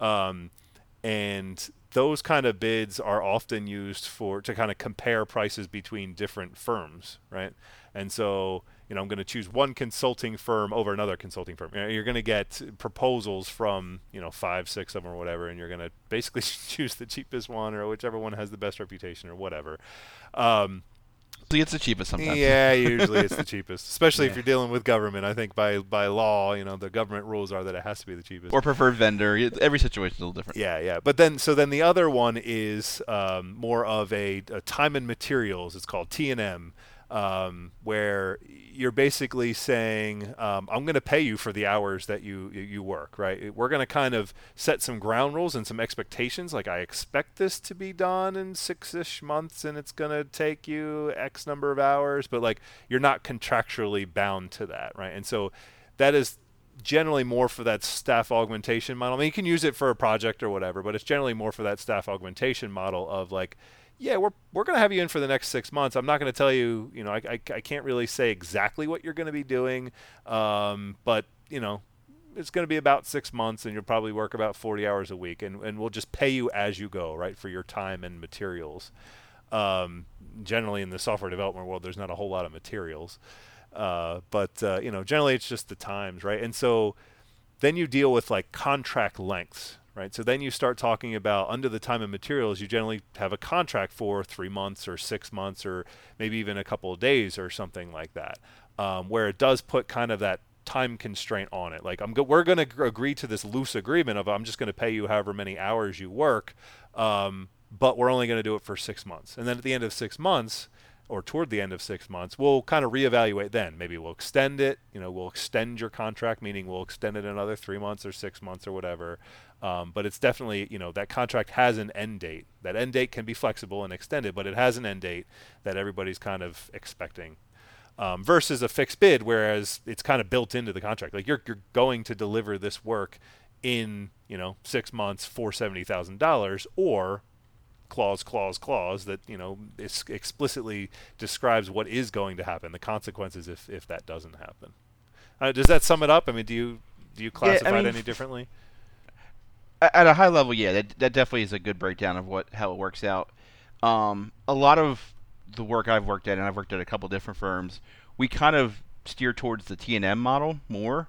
Um, and those kind of bids are often used for to kind of compare prices between different firms, right? And so, you know, I'm going to choose one consulting firm over another consulting firm. You're going to get proposals from, you know, five, six of them or whatever, and you're going [laughs] to basically [laughs] choose the cheapest one or whichever one has the best reputation or whatever. Um, So it's the cheapest sometimes. yeah, [laughs] usually it's the cheapest, especially if you're dealing with government. I think by by law, you know, the government rules are that it has to be the cheapest. Or preferred vendor. Every situation is a little different. Yeah, yeah. But then, so then the other one is um, more of a, a time and materials. It's called T and M, um, where you're basically saying, um, "I'm going to pay you for the hours that you you- work." Right? We're going to kind of set some ground rules and some expectations. Like, I expect this to be done in six-ish months, and it's going to take you X number of hours. But like, you're not contractually bound to that, right? And so that is generally more for that staff augmentation model. I mean, you can use it for a project or whatever, but it's generally more for that staff augmentation model of like, yeah, we're we're going to have you in for the next six months. I'm not going to tell you, you know, I, I, I can't really say exactly what you're going to be doing, um, but you know, it's going to be about six months, and you'll probably work about 40 hours a week, and and we'll just pay you as you go, right, for your time and materials. Um, generally, in the software development world, there's not a whole lot of materials. Uh, but uh, you know, generally it's just the times, right? And so then you deal with like contract lengths, right? So then you start talking about under the time and materials, you generally have a contract for three months or six months or maybe even a couple of days or something like that, um, where it does put kind of that time constraint on it. Like I'm go- we're going to agree to this loose agreement of I'm just going to pay you however many hours you work, um, but we're only going to do it for six months. And then at the end of six months, or toward the end of six months, we'll kind of reevaluate then. Maybe we'll extend it. You know, we'll extend your contract, meaning we'll extend it another three months or six months or whatever. Um, but it's definitely, you know, that contract has an end date. That end date can be flexible and extended, but it has an end date that everybody's kind of expecting. Um, versus a fixed bid, whereas it's kind of built into the contract. Like you're you're going to deliver this work in you know six months for seventy thousand dollars, or clause, clause, clause that you know explicitly describes what is going to happen, the consequences if if that doesn't happen. Uh, does that sum it up? I mean, do you do you classify mean, it any differently? At a high level, yeah, that, that definitely is a good breakdown of what how it works out. Um, a lot of the work I've worked at, and I've worked at a couple different firms, we kind of steer towards the T and M model more,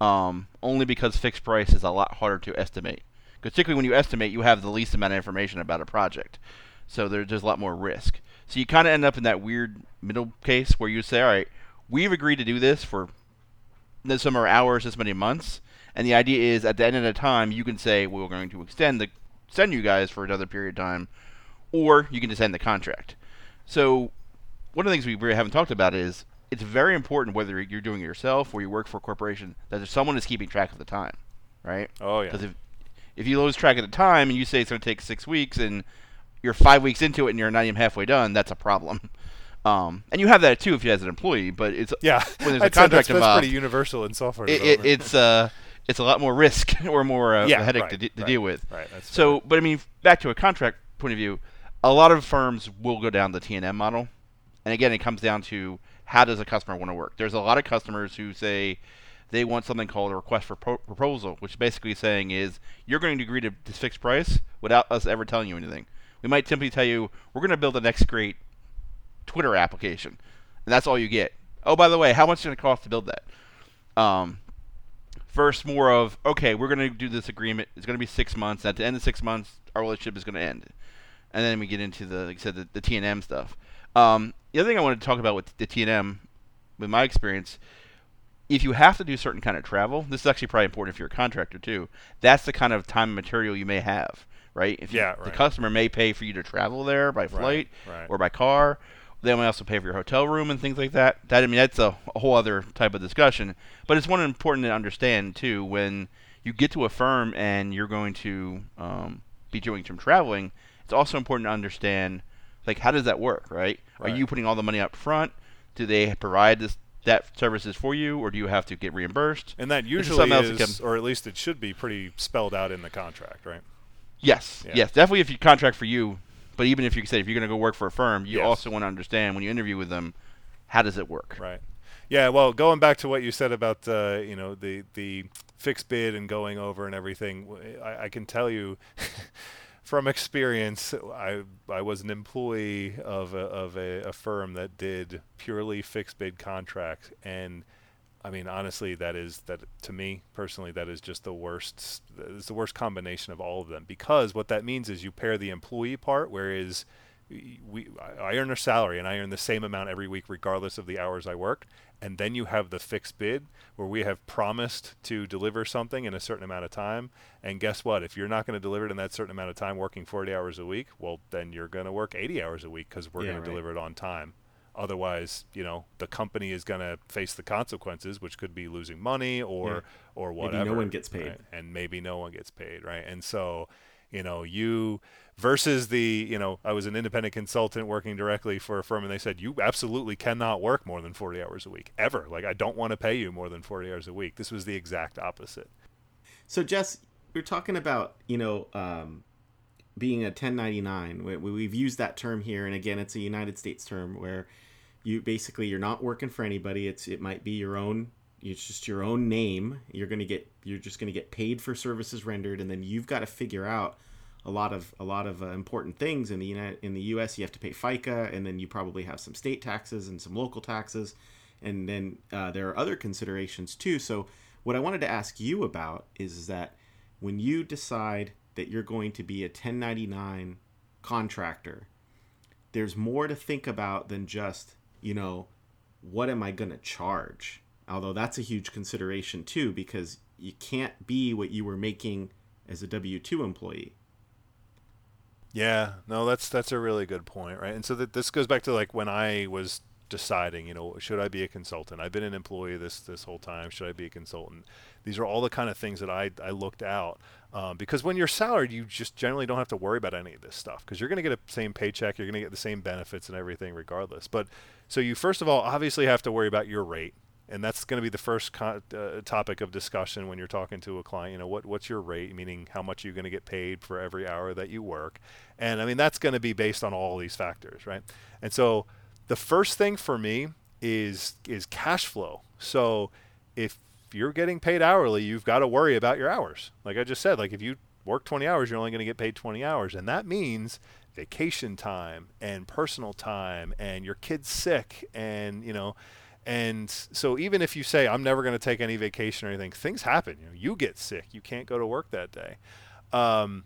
um, only because fixed price is a lot harder to estimate. Particularly when you estimate, you have the least amount of information about a project, so there, there's a lot more risk. So you kind of end up in that weird middle case where you say, all right, we've agreed to do this for this number of hours, this many months, and the idea is at the end of the time you can say well, we're going to extend the send you guys for another period of time, or you can just end the contract. So one of the things we really haven't talked about is it's very important whether you're doing it yourself or you work for a corporation that there's someone is keeping track of the time, right? Oh yeah. Because if If you lose track of the time and you say it's going to take six weeks and you're five weeks into it and you're not even halfway done, that's a problem. [laughs] Um, and you have that too if you as an employee, but it's Yeah, when there's a [laughs] I'd contract that's, that's involved. pretty universal in software it, it, it's uh, it's a lot more risk [laughs] or more uh, Yeah, a headache right, to, de- to right, deal with. right, so, but I mean, back to a contract point of view, a lot of firms will go down the T and M model, and again, it comes down to how does a customer want to work. There's a lot of customers who say they want something called a request for pro- proposal, which basically saying is you're going to agree to this fixed price without us ever telling you anything. We might simply tell you we're going to build the next great Twitter application, and that's all you get. Oh, by the way, how much is it going to cost to build that? Um, first, more of okay, we're going to do this agreement. It's going to be six months. At the end of six months, our relationship is going to end, and then we get into the like I said the, the T and M stuff. Um, the other thing I wanted to talk about with the T and M, with my experience, if you have to do certain kind of travel, this is actually probably important if you're a contractor too. That's the kind of time and material you may have, right? If you- Yeah, The customer may pay for you to travel there by flight right. or by car. They may also pay for your hotel room and things like that. That I mean, that's a, a whole other type of discussion. But it's one important to understand too when you get to a firm and you're going to um, be doing some traveling. It's also important to understand like how does that work, right? Are you putting all the money up front? Do they provide this that services for you, or do you have to get reimbursed? and that is usually is, can- or at least it should be, pretty spelled out in the contract, right? Yes, Yeah. yes, definitely. If you contract for you, but even if you say if you're going to go work for a firm, you Yes. also want to understand when you interview with them, how does it work? Right. Yeah. Well, going back to what you said about uh, you know the the fixed bid and going over and everything, I can tell you [laughs] from experience. I I was an employee of a, of a, a firm that did purely fixed bid contracts, and I mean honestly, that is that to me personally, that is just the worst. It's the worst combination of all of them because what that means is you pair the employee part, whereas we I earn a salary and I earn the same amount every week regardless of the hours I work. And then you have the fixed bid where we have promised to deliver something in a certain amount of time. And guess what? If you're not going to deliver it in that certain amount of time, working 40 hours a week, well, then you're going to work 80 hours a week because we're Yeah, going to deliver it on time. Otherwise, you know, the company is going to face the consequences, which could be losing money or Yeah. or Maybe no one gets paid. right? and maybe no one gets paid, right? And so, you know, you versus the, you know, I was an independent consultant working directly for a firm, and they said you absolutely cannot work more than 40 hours a week ever. Like, I don't want to pay you more than 40 hours a week. This was the exact opposite. So Jess, we're talking about you know um, being a 1099. We, we've used that term here, and again, it's a United States term where you basically you're not working for anybody. It's it might be your own. It's just your own name. You're gonna get you're just gonna get paid for services rendered, and then you've got to figure out a lot of a lot of uh, important things in the United, in the U.S. You have to pay FICA, and then you probably have some state taxes and some local taxes, and then uh, there are other considerations too. So what I wanted to ask you about is that when you decide that you're going to be a 1099 contractor, there's more to think about than just you know what am I going to charge. Although that's a huge consideration too, because you can't be what you were making as a W two employee. Yeah, no, that's that's a really good point, right? And so that this goes back to like when I was deciding, you know, should I be a consultant? I've been an employee this this whole time. Should I be a consultant? These are all the kind of things that I I looked out um, because when you're salaried, you just generally don't have to worry about any of this stuff because you're going to get a same paycheck, you're going to get the same benefits and everything regardless. But so you first of all obviously have to worry about your rate. And that's going to be the first co- uh, topic of discussion when you're talking to a client. You know, what what's your rate? Meaning, how much you're going to get paid for every hour that you work. And I mean, that's going to be based on all these factors, right? And so, the first thing for me is is cash flow. So, if you're getting paid hourly, you've got to worry about your hours. Like I just said, like if you work 20 hours, you're only going to get paid 20 hours, and that means vacation time and personal time and your kid's sick and you know and so even if you say I'm never going to take any vacation or anything, things happen. You know, you get sick, you can't go to work that day, um,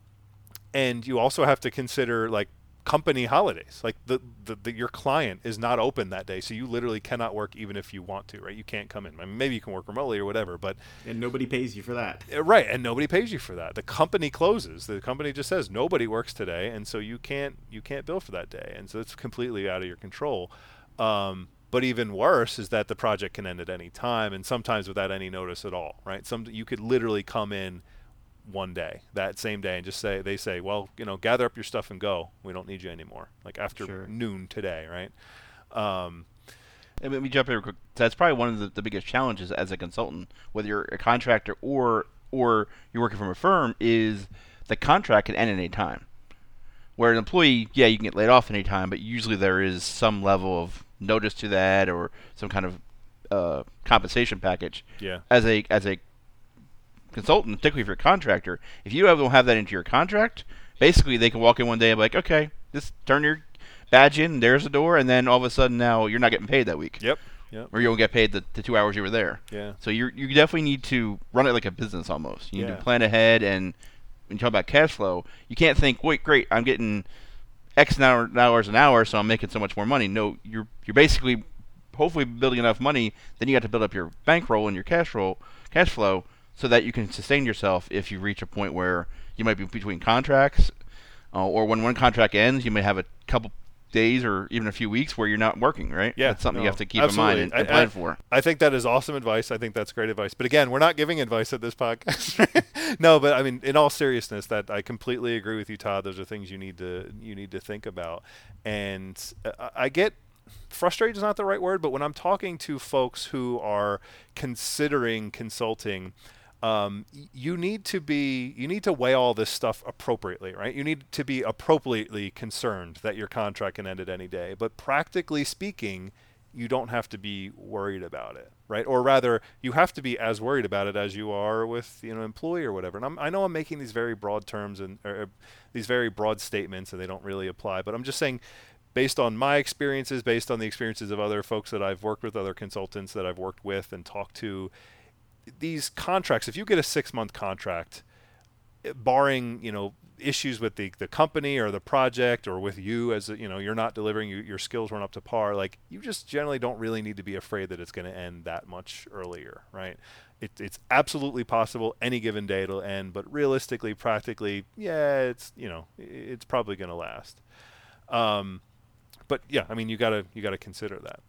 and you also have to consider like company holidays. Like the, the, the your client is not open that day, so you literally cannot work even if you want to. Right? You can't come in. I mean, maybe you can work remotely or whatever, but And nobody pays you for that. uh, Right, and nobody pays you for that. The company closes. The company just says nobody works today, and so you can't you can't bill for that day, and so it's completely out of your control. Um, but even worse is that the project can end at any time, and sometimes without any notice at all. Right? Some you could literally come in one day, that same day, and just say they say, well, you know, gather up your stuff and go. We don't need you anymore. Like after Sure. noon today, right? Um, And let me jump in real quick. That's probably one of the, the biggest challenges as a consultant, whether you're a contractor or or you're working from a firm, is the contract can end at any time. Where an employee, yeah, you can get laid off any time, but usually there is some level of notice to that or some kind of uh, compensation package. Yeah. As a as a consultant, particularly if you're a contractor, if you don't have that into your contract, basically they can walk in one day and be like, okay, just turn your badge in, there's the door, and then all of a sudden now you're not getting paid that week yep. Yep. or you won't get paid the, the two hours you were there. Yeah. So you you definitely need to run it like a business almost. You need Yeah. to plan ahead, and when you talk about cash flow, you can't think, wait, great, I'm getting X hour, hours an hour, so I'm making so much more money. No, you're you're basically hopefully building enough money. Then you got to build up your bankroll and your cash roll, cash flow, so that you can sustain yourself if you reach a point where you might be between contracts, uh, or when one contract ends, you may have a couple days or even a few weeks where you're not working. Right? Yeah, that's something no, you have to keep in mind and, and I- plan I- for. I think that is awesome advice. I think that's great advice. But again, we're not giving advice at this podcast. [laughs] no, but I mean, in all seriousness, that I completely agree with you, Todd. Those are things you need to you need to think about. And uh, I I get frustrated is not the right word, but when I'm talking to folks who are considering consulting. Um, you need to be you need to weigh all this stuff appropriately, right? You need to be appropriately concerned that your contract can end at any day. But practically speaking, you don't have to be worried about it, right? Or rather, you have to be as worried about it as you are with you know employee or whatever. And I'm, I know I'm making these very broad terms and or, these very broad statements, and they don't really apply. But I'm just saying, based on my experiences, based on the experiences of other folks that I've worked with, other consultants that I've worked with and talked to, these contracts. If you get a six month contract, barring you know issues with the, the company or the project or with you as you know you're not delivering you, your skills weren't up to par like you just generally don't really need to be afraid that it's going to end that much earlier right it, it's absolutely possible any given day it'll end but realistically practically yeah it's you know it's probably going to last um, but yeah i mean you gotta you gotta consider that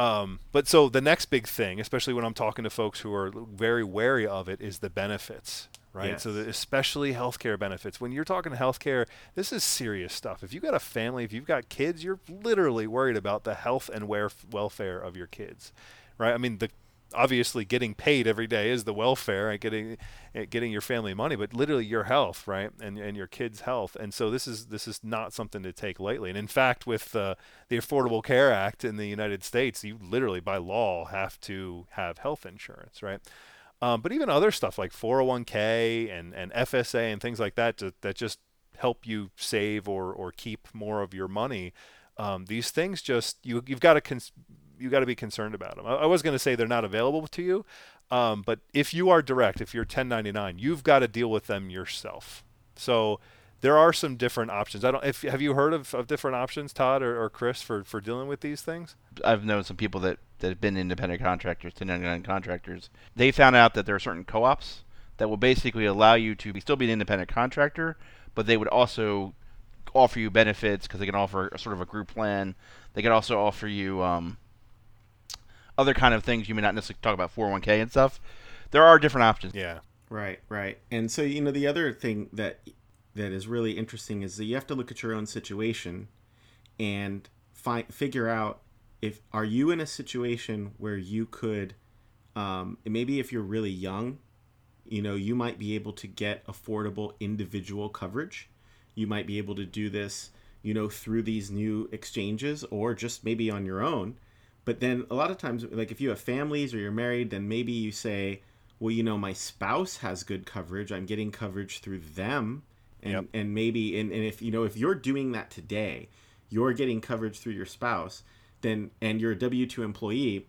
um, but so the next big thing, especially when I'm talking to folks who are very wary of it, is the benefits, right? So Yes. the, especially healthcare benefits. When you're talking healthcare, this is serious stuff. If you've got a family, if you've got kids, you're literally worried about the health and welfare of your kids, right? I mean, the obviously getting paid every day is the welfare, right? Getting getting your family money, but literally your health, right? And and your kids' health. And so this is this is not something to take lightly. And in fact, with uh, the Affordable Care Act in the United States, you literally by law have to have health insurance, right? Um, but even other stuff like 401k and, and FSA and things like that to, that just help you save or, or keep more of your money. Um, these things just you you've got to cons- you got to be concerned about them. I, I was going to say they're not available to you, um, but if you are direct, if you're 1099, you've got to deal with them yourself. So there are some different options. I don't. If have you heard of, of different options, Todd or, or Chris, for, for dealing with these things? I've known some people that, that have been independent contractors, 1099 contractors. They found out that there are certain co-ops that will basically allow you to be, still be an independent contractor, but they would also offer you benefits because they can offer sort of a group plan. They can also offer you um, other kind of things you may not necessarily talk about 401k and stuff. There are different options. Yeah. Right, right. And so you know the other thing that that is really interesting is that you have to look at your own situation and find figure out if are you in a situation where you could um, maybe if you're really young, you know, you might be able to get affordable individual coverage. You might be able to do this, you know, through these new exchanges or just maybe on your own. But then a lot of times, like if you have families or you're married, then maybe you say, well, you know, my spouse has good coverage. I'm getting coverage through them. And, Yep. and maybe, and, and if, you know, if you're doing that today, you're getting coverage through your spouse, then, and you're a W 2 employee,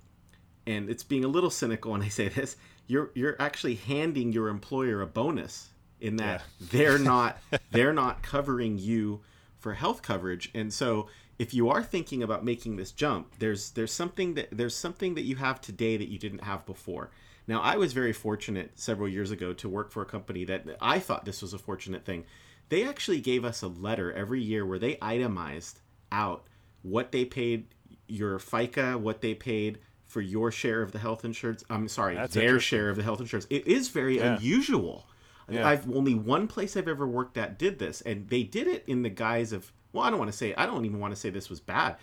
and it's being a little cynical when I say this, you're, you're actually handing your employer a bonus in that they're [laughs] not, they're not covering you for health coverage. And so, if you are thinking about making this jump, there's there's something that there's something that you have today that you didn't have before. Now, I was very fortunate several years ago to work for a company that I thought this was a fortunate thing. They actually gave us a letter every year where they itemized out what they paid your FICA, what they paid for your share of the health insurance. I'm sorry, That's their share of the health insurance. It is very Yeah. unusual. Yeah. I've only one place I've ever worked at did this, and they did it in the guise of well, I don't want to say I don't even want to say this was bad.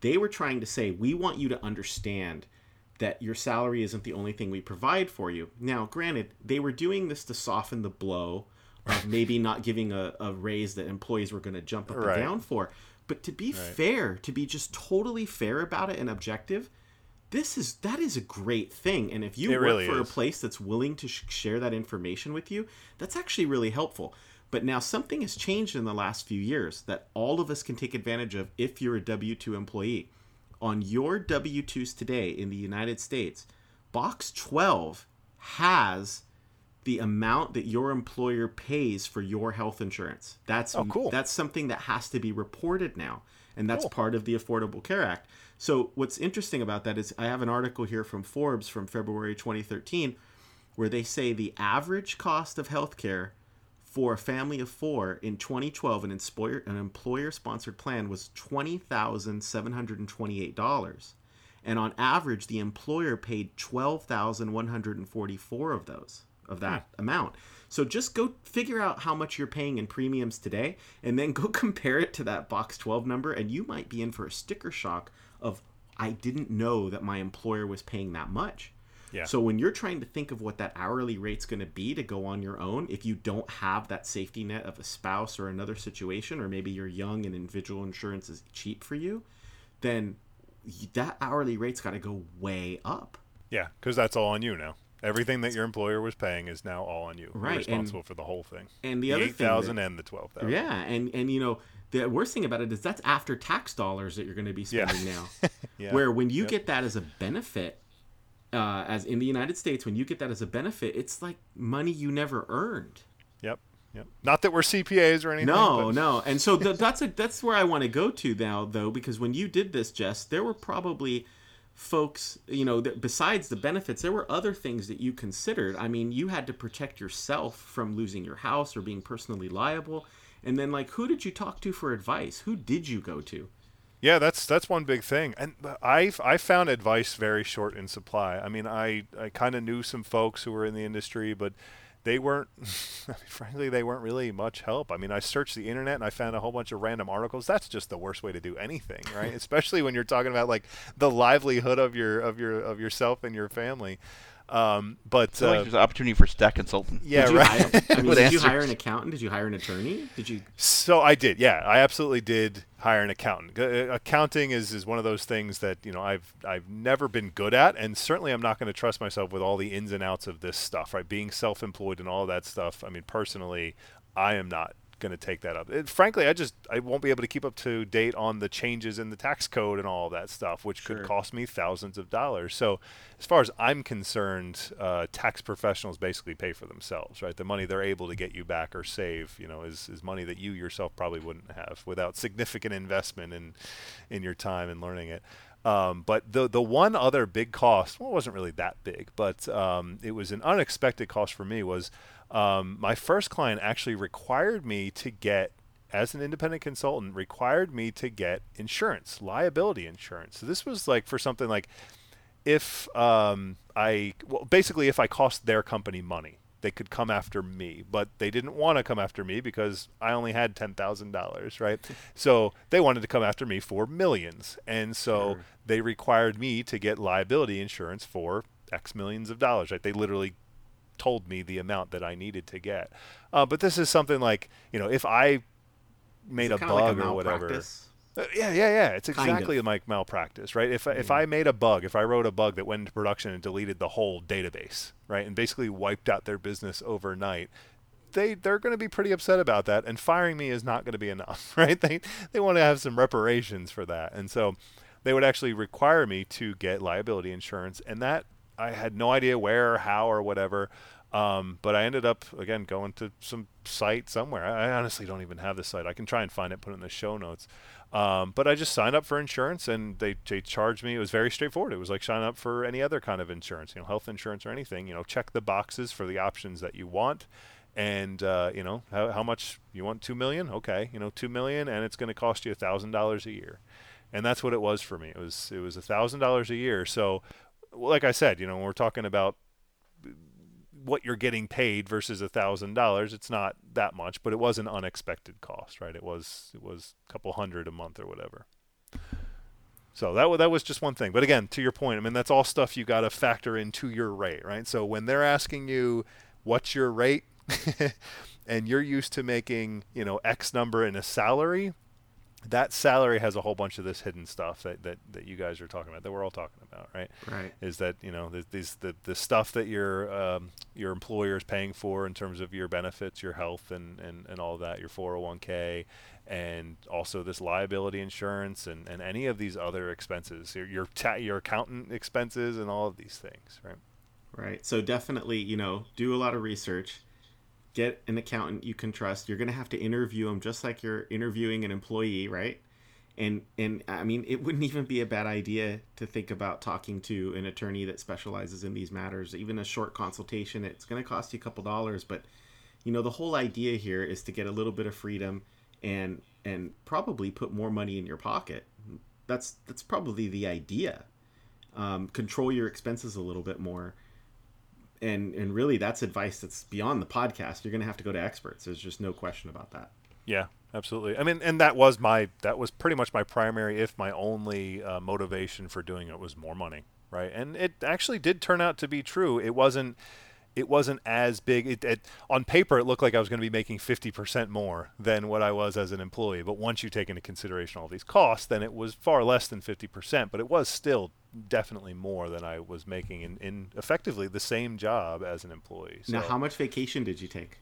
They were trying to say we want you to understand that your salary isn't the only thing we provide for you. Now, granted, they were doing this to soften the blow of [laughs] maybe not giving a, a raise that employees were going to jump up Right. and down for. But to be fair, to be just totally fair about it and objective, this is that is a great thing. And if you It work really for a place that's willing to sh- share that information with you, that's actually really helpful. But now something has changed in the last few years that all of us can take advantage of if you're a W 2 employee. On your W 2s today in the United States, Box 12 has the amount that your employer pays for your health insurance. That's Oh, cool. That's something that has to be reported now, and that's Cool. part of the Affordable Care Act. So what's interesting about that is I have an article here from Forbes from February 2013 where they say the average cost of healthcare for a family of four in 2012 an employer an employer sponsored plan was $20,728 and on average the employer paid 12,144 of those of that hmm. amount. So just go figure out how much you're paying in premiums today and then [laughs] go compare it to that box 12 number and you might be in for a sticker shock of I didn't know that my employer was paying that much Yeah. so when you're trying to think of what that hourly rate's going to be to go on your own, if you don't have that safety net of a spouse or another situation, or maybe you're young and individual insurance is cheap for you, then that hourly rate's got to go way up. Yeah, because that's all on you now. Everything that your employer was paying is now all on you. Right, You're and- responsible for the whole thing. And the, the other eight thing, thousand and the twelve thousand. yeah, and and you know the worst thing about it is that's after tax dollars that you're going to be Yeah. spending now. [laughs] Yeah. Where when you Yep. get that as a benefit, uh, as in the United States, when you get that as a benefit, it's like money you never earned. Yep. Yep. Not that we're CPAs or anything. No, but- no, and so [laughs] th- that's a that's where I want to go to now, though, because when you did this, Jess, there were probably folks, you know, that besides the benefits, there were other things that you considered. I mean, you had to protect yourself from losing your house or being personally liable, and then like, who did you talk to for advice? Who did you go to? Yeah, that's that's one big thing, and I I found advice very short in supply. I mean, I I kind of knew some folks who were in the industry, but they weren't. [laughs] frankly, they weren't really much help. I mean, I searched the internet and I found a whole bunch of random articles. That's just the worst way to do anything, right? [laughs] Especially when you're talking about like the livelihood of your of your of yourself and your family. Um, but So like uh, there's an opportunity for stack consultant. yeah, Did right. hire, [laughs] I mean, With did you hire an accountant? Did you hire an attorney? Did you? So I did, yeah. I absolutely did hire an accountant. Uh, Accounting is, is one of those things that you know I've I've never been good at, and certainly I'm not going to trust myself with all the ins and outs of this stuff. Right, being self-employed and all that stuff. I mean, personally, I am not going to take that up. It, frankly, I just I won't be able to keep up to date on the changes in the tax code and all that stuff, which Sure. could cost me thousands of dollars. So, as far as I'm concerned, uh, tax professionals basically pay for themselves, right? The money they're able to get you back or save, you know, is, is money that you yourself probably wouldn't have without significant investment in in your time and learning it. Um, but the the one other big cost, well, it wasn't really that big, but um, it was an unexpected cost for me. Was um, my first client actually required me to get as an independent consultant required me to get insurance, liability insurance. So this was like for something like if um, I well basically if I cost their company money, they could come after me, but they didn't want to come after me because I only had ten thousand dollars, right? so they wanted to come after me for millions, and so Sure. they required me to get liability insurance for X millions of dollars, right? They literally told me the amount that I needed to get. Uh, but this is something like you know if I made a kinda like bug or whatever. Uh, yeah, yeah, yeah. It's Kind exactly of. like malpractice, right? If I if I made a bug, if I wrote a bug that went into production and deleted the whole database, right, and basically wiped out their business overnight, they they're going to be pretty upset about that, and firing me is not going to be [laughs] enough, right? They they want to have some reparations for that, and so they would actually require me to get liability insurance, and that I had no idea where or how or whatever. Um, but I ended up again going to some site somewhere. I, honestly don't even have the site. I can try and find it, put it in the show notes. Um, but I just signed up for insurance, and they they charged me. It was very straightforward. It was like signing up for any other kind of insurance, you know, health insurance or anything. You know, check the boxes for the options that you want, and uh, you know how, how much you want. Two million, okay, you know, two million, and it's going to cost you a thousand dollars a year, and that's what it was for me. It was it was a thousand dollars a year. So, like I said, you know, when we're talking about what you're getting paid versus a thousand dollars, it's not that much, but it was an unexpected cost, right? It was it was a couple hundred a month or whatever. So that that was just one thing. But again, to your point, I mean that's all stuff you got to factor into your rate, right? So when they're asking you what's your rate [laughs] and you're used to making, you know, X number in a salary, that salary has a whole bunch of this hidden stuff that, that, that you guys are talking about that we're all talking about right Right. is that you know the, these the, the stuff that your um, your employer is paying for in terms of your benefits your health and, and, and all that your 401k and also this liability insurance and, and any of these other expenses your your, ta- your accountant expenses and all of these things right Right. So definitely, you know, do a lot of research. Get an accountant you can trust. You're going to have to interview them just like you're interviewing an employee, right? And and I mean, it wouldn't even be a bad idea to think about talking to an attorney that specializes in these matters. Even a short consultation, it's going to cost you a couple dollars, but you know, the whole idea here is to get a little bit of freedom and and probably put more money in your pocket. That's that's probably the idea. Um, control your expenses a little bit more and and really that's advice that's beyond the podcast you're going to have to go to experts there's just no question about that Yeah, absolutely. I mean, and that was my that was pretty much my primary, if my only uh, motivation for doing it was more money, right? And it actually did turn out to be true. It wasn't it wasn't as big. It, it on paper it looked like I was going to be making fifty percent more than what I was as an employee. But once you take into consideration all these costs, then it was far less than fifty percent. But it was still definitely more than I was making in, in effectively the same job as an employee. So. now how much vacation did you take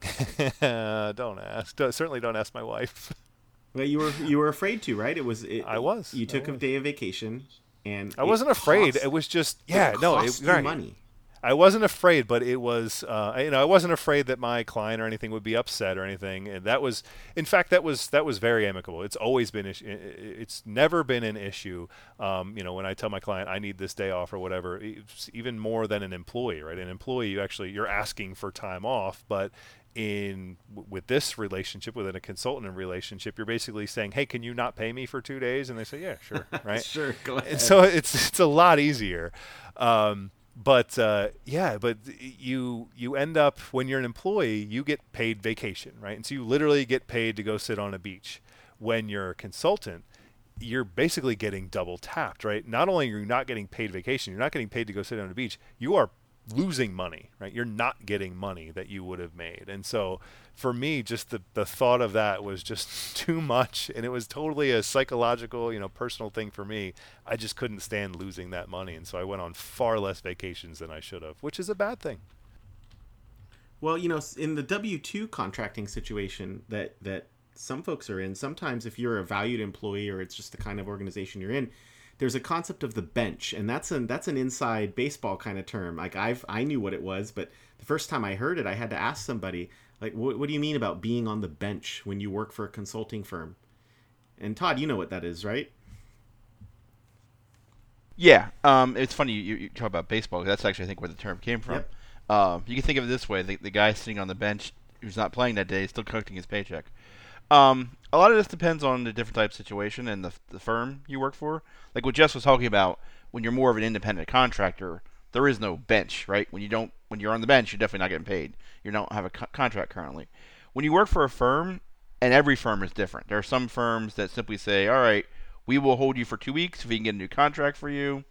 [laughs] don't ask. Don't- certainly don't ask my wife. [laughs] well you were you were afraid to right it was it, I was. you took a day of vacation and I wasn't afraid. cost- It was just yeah, it no, it, right. money I wasn't afraid, but it was uh, you know I wasn't afraid that my client or anything would be upset or anything. And that was, in fact, that was that was very amicable. It's always been it's never been an issue. Um, you know, when I tell my client I need this day off or whatever, it's even more than an employee, right? An employee, you actually you're asking for time off, but in with this relationship within a consultant relationship you're basically saying hey can you not pay me for two days and they say yeah sure [laughs] right sure go ahead and so it's it's a lot easier um, but uh, yeah but you you end up when you're an employee you get paid vacation right? And so you literally get paid to go sit on a beach. When you're a consultant you're basically getting double tapped right? Not only are you not getting paid vacation you're not getting paid to go sit on a beach you are losing money right? You're not getting money that you would have made. And so for me just the, the thought of that was just [laughs] too much and it was totally a psychological you know personal thing for me. I just couldn't stand losing that money and so i went on far less vacations than i should have which is a bad thing. Well, you know, in the W two contracting situation that that some folks are in, sometimes if you're a valued employee or it's just the kind of organization you're in, there's a concept of the bench, and that's an that's an inside baseball kind of term. Like I've I knew what it was, but the first time I heard it, I had to ask somebody, like, what, what do you mean about being on the bench when you work for a consulting firm? And Todd, you know what that is, right? Yeah, um, it's funny you, you talk about baseball. That's actually I think where the term came from. Yep. Um, you can think of it this way: the, the guy sitting on the bench who's not playing that day is still collecting his paycheck. Um, a lot of this depends on the different type of situation and the, the firm you work for. Like what Jess was talking about, when you're more of an independent contractor, there is no bench, right? When you don't, when you're on the bench, you're definitely not getting paid. You don't have a co- contract currently. When you work for a firm, and every firm is different. There are some firms that simply say, "All right, we will hold you for two weeks if we can get a new contract for you.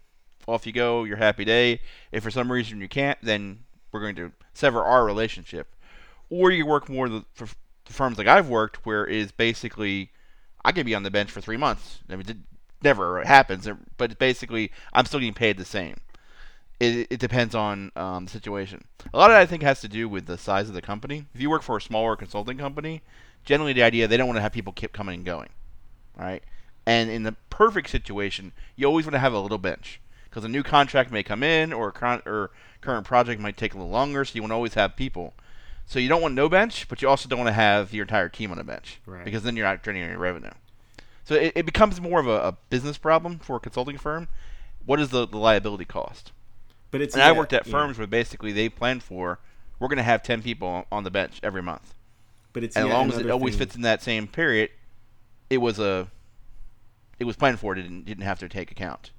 Off you go, your happy day. If for some reason you can't, then we're going to sever our relationship." Or you work more the, for the firms like I've worked, where is basically I can be on the bench for three months. I mean, it never happens, but basically I'm still getting paid the same. It, it depends on um, the situation. A lot of that I think has to do with the size of the company. If you work for a smaller consulting company, generally the idea they don't want to have people keep coming and going, right? And in the perfect situation, you always want to have a little bench because a new contract may come in or a con- or current project might take a little longer, so you want to always have people. So you don't want no bench, but you also don't want to have your entire team on a bench Right. because then you're not generating revenue. So it, it becomes more of a, a business problem for a consulting firm. What is the, the liability cost? But it's And I worked at yeah. firms where basically they planned for we're going to have ten people on the bench every month, But it's and as long as it always thing- fits in that same period, it was a it was planned for. It didn't didn't have to take account.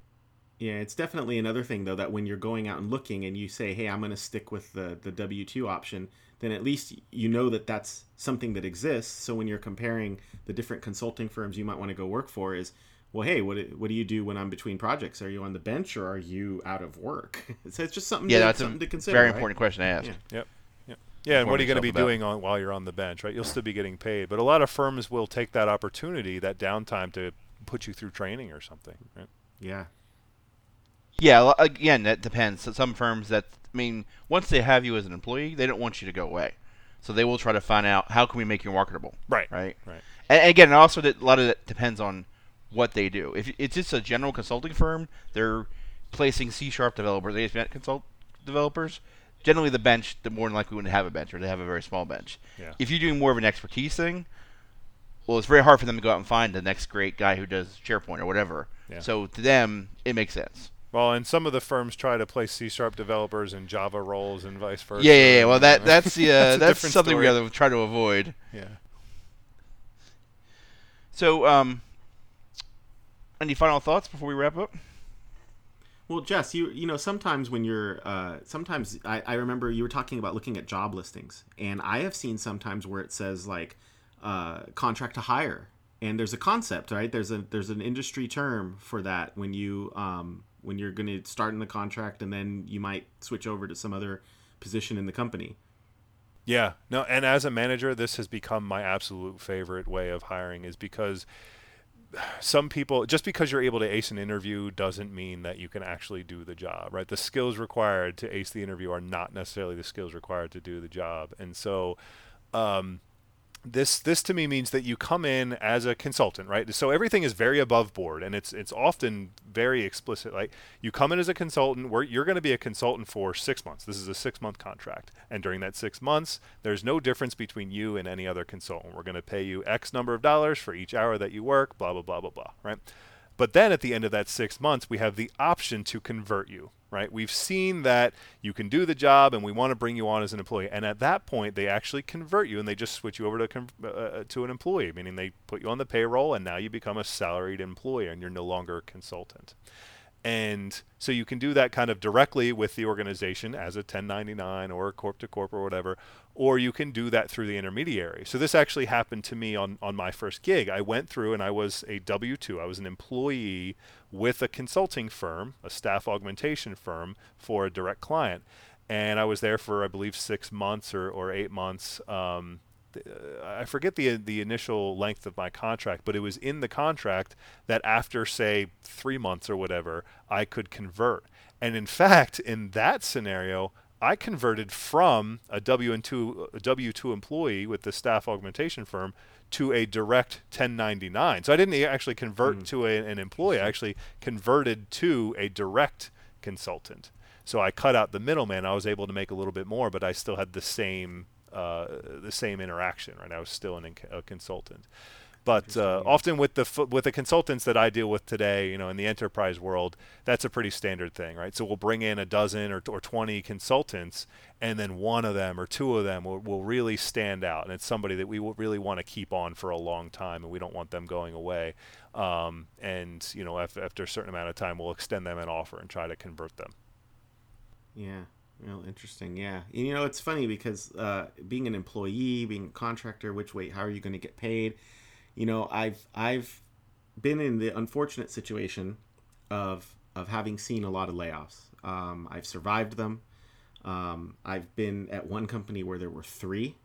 Yeah, it's definitely another thing though that when you're going out and looking and you say, "Hey, I'm going to stick with the the W two option," then at least you know that that's something that exists. So when you're comparing the different consulting firms you might want to go work for, is well, hey, what what do you do when I'm between projects? Are you on the bench or are you out of work? [laughs] so it's just something. Yeah, to, that's something a to consider. very right? important question to ask. Yeah. Yep. Yep. Yeah, and what are you going to be about. doing on while you're on the bench, right? You'll still be getting paid, but a lot of firms will take that opportunity, that downtime, to put you through training or something. Right? Yeah. Yeah, again, that depends. So some firms that I mean, once they have you as an employee, they don't want you to go away. So they will try to find out how can we make you marketable. Right. Right. Right. And, and again, also that a lot of that depends on what they do. If it's just a general consulting firm, they're placing C sharp developers, ASP.NET consult developers. Generally, the bench, the more than likely wouldn't have a bench, or they have a very small bench. Yeah. If you're doing more of an expertise thing, well, it's very hard for them to go out and find the next great guy who does SharePoint or whatever. Yeah. So to them, it makes sense. Well, and some of the firms try to place C sharp developers in Java roles and vice versa. Yeah, yeah, yeah. Well, that [laughs] that's the uh, That's that's, different something we story. got to try to avoid. Yeah. So, um, any final thoughts before we wrap up? Well, Jess, you you know sometimes when you're uh, sometimes I, I remember you were talking about looking at job listings, and I have seen sometimes where it says like uh, contract to hire, and there's a concept, right? There's a there's an industry term for that when you um, when you're going to start in the contract and then you might switch over to some other position in the company. Yeah, no, and as a manager, this has become my absolute favorite way of hiring is because some people just because you're able to ace an interview doesn't mean that you can actually do the job, right? The skills required to ace the interview are not necessarily the skills required to do the job. And so um this this to me means that you come in as a consultant, right? So everything is very above board, and it's it's often very explicit. Like you come in as a consultant, where you're going to be a consultant for six months. This is a six month contract, and during that six months, there's no difference between you and any other consultant. We're going to pay you X number of dollars for each hour that you work. Blah blah blah blah blah. Right? But then at the end of that six months, we have the option to convert you, right? We've seen that you can do the job and we want to bring you on as an employee. And at that point, they actually convert you and they just switch you over to, con- uh, to an employee, meaning they put you on the payroll and now you become a salaried employee and you're no longer a consultant. And so you can do that kind of directly with the organization as a 1099 or a corp to corp or whatever, or you can do that through the intermediary. So this actually happened to me on, on my first gig. I went through and I was a W 2, I was an employee with a consulting firm, a staff augmentation firm for a direct client. And I was there for, I believe, six months or, or eight months. Um, I forget the the initial length of my contract, but it was in the contract that after say three months or whatever, I could convert. And in [laughs] fact, in that scenario, I converted from a W and two W two employee with the staff augmentation firm to a direct 1099. So I didn't actually convert to a, an employee. I actually converted to a direct consultant. So I cut out the middleman. I was able to make a little bit more, but I still had the same uh, the same interaction. Right, I was still an, a consultant. But uh, often with the f- with the consultants that I deal with today, you know, in the enterprise world, that's a pretty standard thing, right? So we'll bring in a dozen or, or 20 consultants, and then one of them or two of them will, will really stand out, and it's somebody that we really want to keep on for a long time, and we don't want them going away. Um, and you know, af- after a certain amount of time, we'll extend them an offer and try to convert them. Yeah. Real interesting. Yeah. And, you know, it's funny because uh, being an employee, being a contractor, which way, how are you going to get paid? You know, I've I've been in the unfortunate situation of of having seen a lot of layoffs. Um, I've survived them. Um, I've been at one company where there were three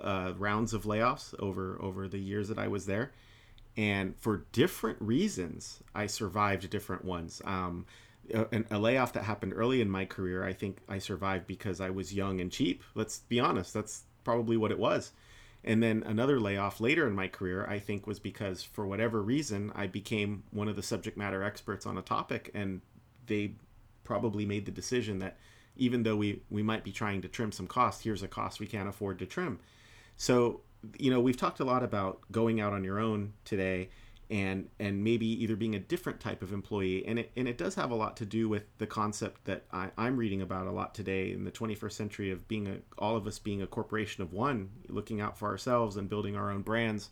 uh, rounds of layoffs over over the years that I was there, and for different reasons, I survived different ones. Um, a, a layoff that happened early in my career, I think I survived because I was young and cheap. Let's be honest, that's probably what it was. And then another layoff later in my career, I think, was because for whatever reason, I became one of the subject matter experts on a topic, and they probably made the decision that even though we, we might be trying to trim some costs, here's a cost we can't afford to trim. So, you know, we've talked a lot about going out on your own today and and maybe either being a different type of employee and it, and it does have a lot to do with the concept that I, I'm reading about a lot today in the 21st century of being a all of us being a corporation of one looking out for ourselves and building our own brands.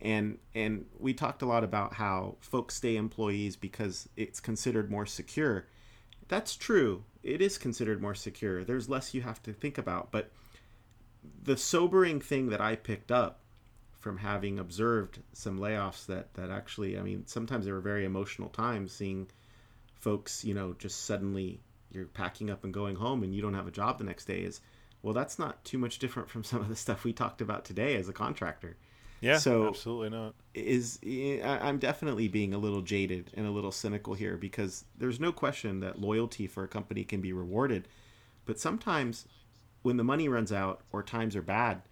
And and we talked a lot about how folks stay employees because it's considered more secure. That's true. It is considered more secure. There's less you have to think about. But the sobering thing that i picked up from having observed some layoffs that that actually i mean sometimes they were very emotional times seeing folks you know just suddenly you're packing up and going home and you don't have a job the next day is well that's not too much different from [laughs] some of the stuff we talked about today as a contractor Yeah, So- absolutely not. is I'm definitely being a little jaded and a little cynical here because there's no question that loyalty for a company can be rewarded, but sometimes when the money runs out or times are bad,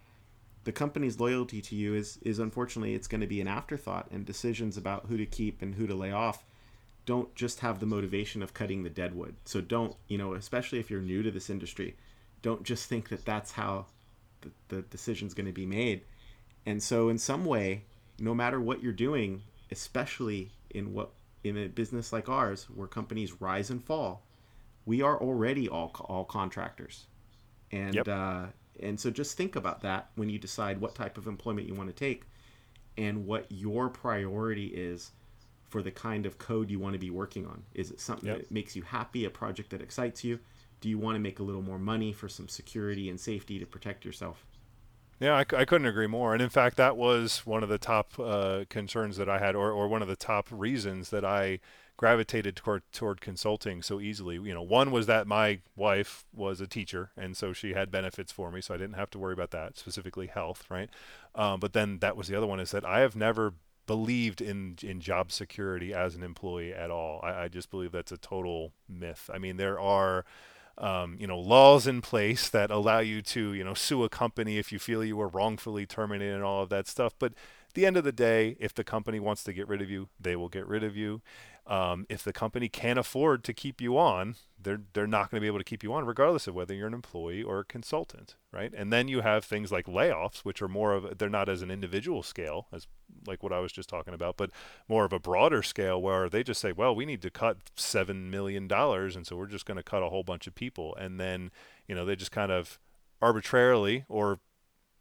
the company's loyalty to you is is unfortunately it's going to be an afterthought and decisions about who to keep and who to lay off don't just have the motivation of cutting the deadwood. So don't, you know, especially if you're new to this industry, don't just think that that's how the, the decision's going to be made. And so, in some way, no matter what you're doing, especially in what in a business like ours, where companies rise and fall, we are already all all contractors, and Yep. uh, and so just think about that when you decide what type of employment you want to take, and what your priority is for the kind of code you want to be working on. Is it something Yep. that makes you happy, a project that excites you? Do you want to make a little more money for some security and safety to protect yourself? Yeah, I couldn't agree more. And in fact, that was one of the top uh, concerns that I had, or, or one of the top reasons that I gravitated toward, toward consulting so easily. You know, one was that my wife was a teacher, and so she had benefits for me, so I didn't have to worry about that, specifically health, right? Um, but then that was the other one is that I have never believed in in job security as an employee at all. I, I just believe that's a total myth. I mean, there are um, you know laws in place that allow you to you know sue a company if you feel you were wrongfully terminated and all of that stuff but the end of the day if the company wants to get rid of you they will get rid of you um, if the company can't afford to keep you on they're they're not going to be able to keep you on regardless of whether you're an employee or a consultant right? And then you have things like layoffs which are more of they're not as an individual scale as like what I was just talking about but more of a broader scale where they just say, well, we need to cut seven million dollars, and so we're just going to cut a whole bunch of people, and then you know they just kind of arbitrarily or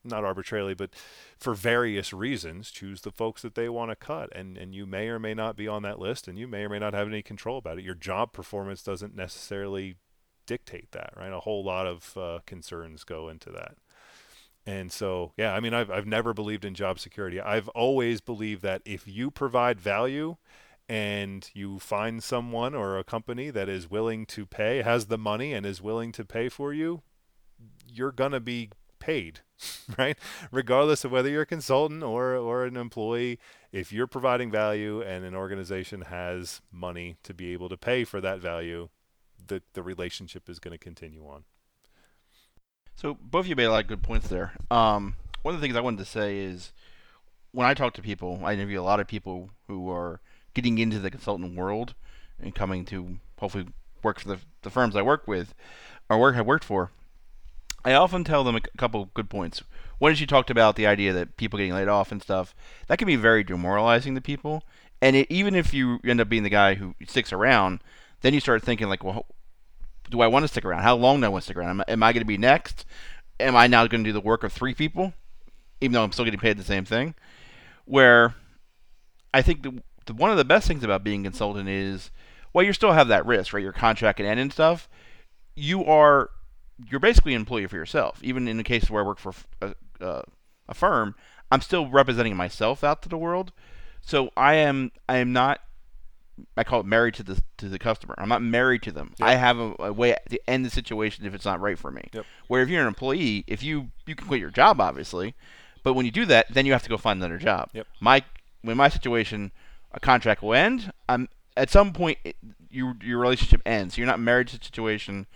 not arbitrarily, but for various reasons, choose the folks that they want to cut, and and you may or may not be on that list, and you may or may not have any control about it. Your job performance doesn't necessarily dictate that, right? A whole lot of uh, concerns go into that. And so, yeah, I mean, I've, I've never believed in job security. I've always believed that if you provide value and you find someone or a company that is willing to pay, has the money and is willing to pay for you, you're going to be paid, [laughs] right? Regardless of whether you're a consultant or, or an employee, if you're providing value and an organization has money to be able to pay for that value, the, the relationship is going to continue on. So both of you made a lot of good points there. Um, one of the things I wanted to say is when I talk to people, I interview a lot of people who are getting into the consultant world and coming to hopefully work for the, the firms I work with or work have worked for. I often tell them a couple good points. One is you talked about the idea that people getting laid off and stuff. That can be very demoralizing to people. And it, even if you end up being the guy who sticks around, then you start thinking like, well, do I want to stick around? How long do I want to stick around? Am, am I going to be next? Am I now going to do the work of three people, even though I'm still getting paid the same thing? Where I think the, the one of the best things about being a consultant is, well, you still have that risk, right? Your contract can end and stuff. You are you're basically an employee for yourself. Even in the case where I work for a, uh, a firm, I'm still representing myself out to the world. So I am I am not I call it married to the to the customer. I'm not married to them. I have a, a way to end the situation if it's not right for me. Yep. Where if you're an employee, if you you can quit your job obviously, but when you do that, then you have to go find another job. Yep. My when my situation, a contract will end. I'm at some point it, your your relationship ends. You're not married to the situation,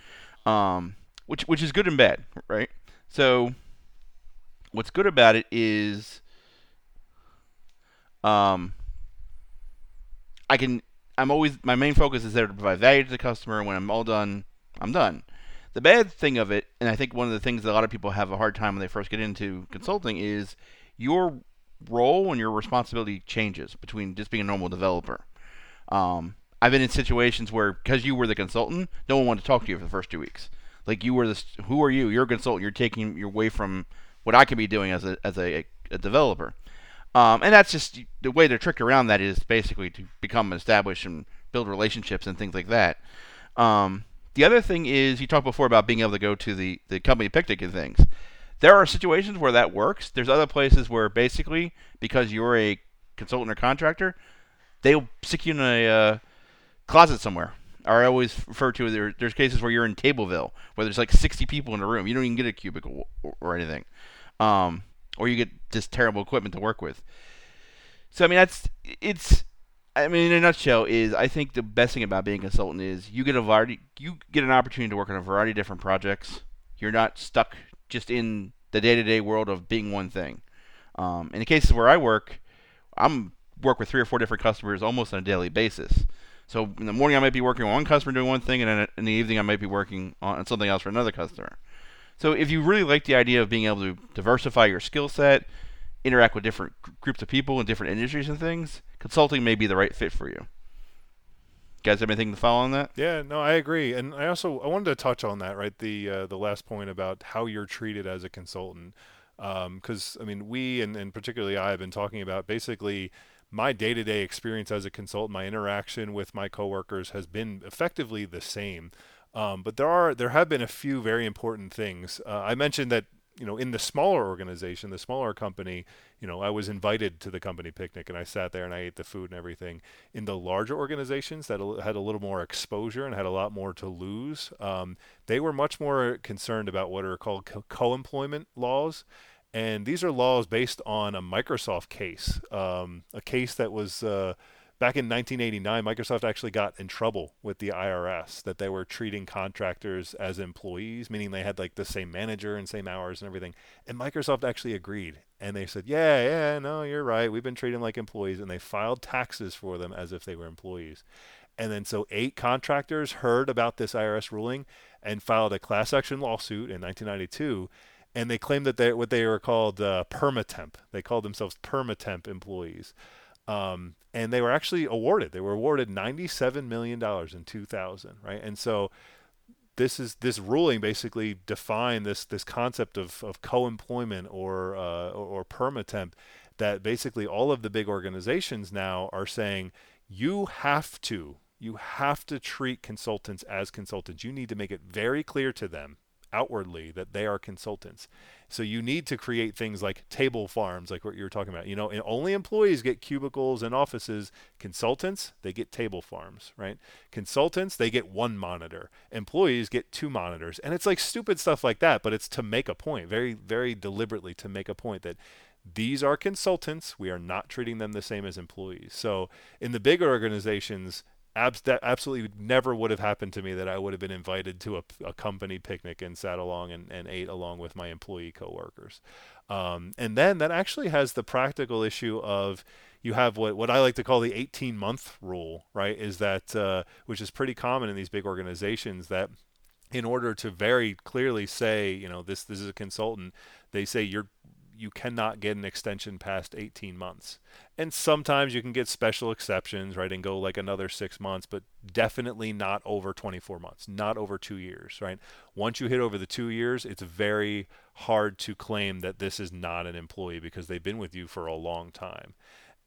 um, which which is good and bad, right? So what's good about it is um I can I'm always my main focus is there to provide value to the customer and when I'm all done, I'm done. The bad thing of it, and I think one of the things that a lot of people have a hard time when they first get into consulting is your role and your responsibility changes between just being a normal developer. Um, I've been in situations where because you were the consultant, no one wanted to talk to you for the first two weeks. Like you were this. who are you? You're a consultant. You're taking you're away from what I could be doing as a as a, a developer. Um, and that's just the way to trick around that is basically to become established and build relationships and things like that. Um, the other thing is you talked before about being able to go to the, the company picnic and things. There are situations where that works. There's other places where basically because you're a consultant or contractor, they'll stick you in a uh, closet somewhere. I always refer to there, there's cases where you're in Tableville where there's like 60 people in a room. You don't even get a cubicle or, or anything. Um, or you get just terrible equipment to work with. So I mean that's it's I mean in a nutshell is I think the best thing about being a consultant is you get a variety you get an opportunity to work on a variety of different projects. You're not stuck just in the day-to-day world of being one thing. Um, in the cases where I work, I'm work with three or four different customers almost on a daily basis. So in the morning I might be working on one customer doing one thing, and in the evening I might be working on something else for another customer. So if you really like the idea of being able to diversify your skill set, interact with different groups of people in different industries and things, consulting may be the right fit for you. guys have anything to follow on that? Yeah, no, I agree, and I also I wanted to touch on that right the uh, the last point about how you're treated as a consultant, because um, I mean we and, and particularly I have been talking about basically my day-to-day experience as a consultant, my interaction with my coworkers has been effectively the same. Um, but there are there have been a few very important things. Uh, I mentioned that you know in the smaller organization, the smaller company, you know, I was invited to the company picnic and I sat there and I ate the food and everything. In the larger organizations that had a little more exposure and had a lot more to lose, um, they were much more concerned about what are called co-employment laws. And these are laws based on a Microsoft case, um, a case that was uh, back in 1989, Microsoft actually got in trouble with the IRS that they were treating contractors as employees, meaning they had like the same manager and same hours and everything. And Microsoft actually agreed. And they said, yeah, yeah, no, you're right. We've been treating like employees. And they filed taxes for them as if they were employees. And then so eight contractors heard about this IRS ruling and filed a class action lawsuit in 1992 and they claimed that they what they were called uh, permatemp. They called themselves permatemp employees. Um, and they were actually awarded. They were awarded $97 million in 2000, right? And so this is this ruling basically defined this this concept of, of co-employment or uh, or, or permatemp that basically all of the big organizations now are saying you have to you have to treat consultants as consultants. You need to make it very clear to them outwardly that they are consultants. So you need to create things like table farms, like what you were talking about. You know, and only employees get cubicles and offices. Consultants, they get table farms, right? Consultants, they get one monitor. Employees get two monitors. And it's like stupid stuff like that, but it's to make a point, very, very deliberately to make a point that these are consultants. We are not treating them the same as employees. So in the bigger organizations, abs- that absolutely never would have happened to me that I would have been invited to a, a company picnic and sat along and, and ate along with my employee coworkers. Um, and then that actually has the practical issue of you have what, what I like to call the 18 month rule, right? Is that, uh, which is pretty common in these big organizations that in order to very clearly say, you know, this, this is a consultant, they say you're you cannot get an extension past 18 months. And sometimes you can get special exceptions, right, and go like another six months, but definitely not over 24 months, not over two years, right? Once you hit over the two years, it's very hard to claim that this is not an employee because they've been with you for a long time.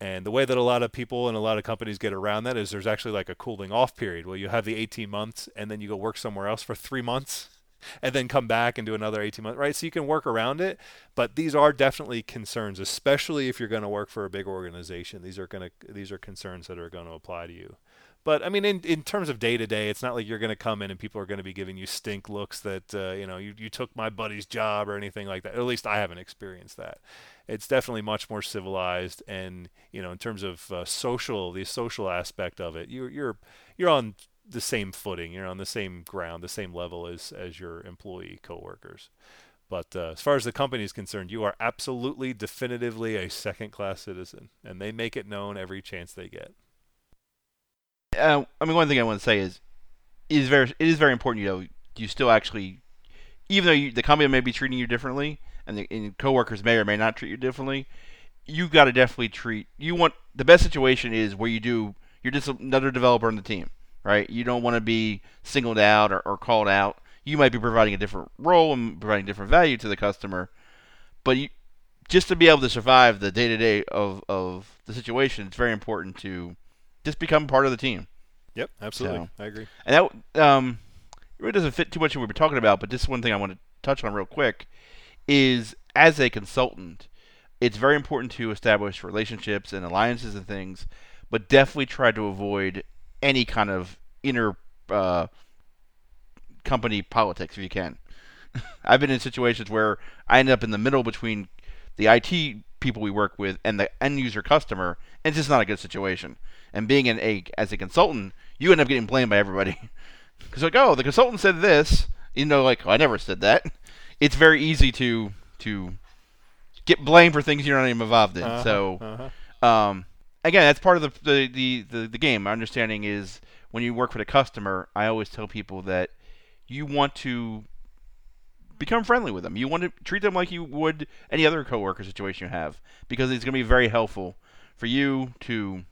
And the way that a lot of people and a lot of companies get around that is there's actually like a cooling off period where you have the 18 months and then you go work somewhere else for three months and then come back and do another 18 months, right? So you can work around it, but these are definitely concerns, especially if you're going to work for a big organization. These are going to these are concerns that are going to apply to you. But I mean, in, in terms of day to day, it's not like you're going to come in and people are going to be giving you stink looks that uh, you know you, you took my buddy's job or anything like that. At least I haven't experienced that. It's definitely much more civilized, and you know, in terms of uh, social, the social aspect of it, you're you're you're on the same footing. You're on the same ground, the same level as as your employee coworkers. But uh, as far as the company is concerned, you are absolutely, definitively a second-class citizen, and they make it known every chance they get. Uh, I mean, one thing I want to say is, it is very, it is very important. You know, you still actually, even though you, the company may be treating you differently, and the and coworkers may or may not treat you differently, you got to definitely treat. You want the best situation is where you do. You're just another developer on the team right? You don't want to be singled out or, or called out. You might be providing a different role and providing different value to the customer, but you just to be able to survive the day to day of of the situation, it's very important to just become part of the team. Yep, absolutely. So- I agree. And that um, it really doesn't fit too much in what we've been talking about, but just one thing I want to touch on real quick is as a consultant, it's very important to establish relationships and alliances and things, but definitely try to avoid any kind of inner uh, company politics if you can. [laughs] I've been in situations where I end up in the middle between the IT people we work with and the end user customer, and it's just not a good situation. And being an a as a consultant, you end up getting blamed by everybody. [laughs] Because like, oh, the consultant said this, you know, like oh, I never said that. [laughs] It's very easy to to get blamed for things you're not even involved in. Uh-huh, So uh-huh. um, again, that's part of the, the, the, the, the game. My understanding is when you work for the customer, I always tell people that you want to become friendly with them. You want to treat them like you would any other coworker situation you have, because it's going to be very helpful for you to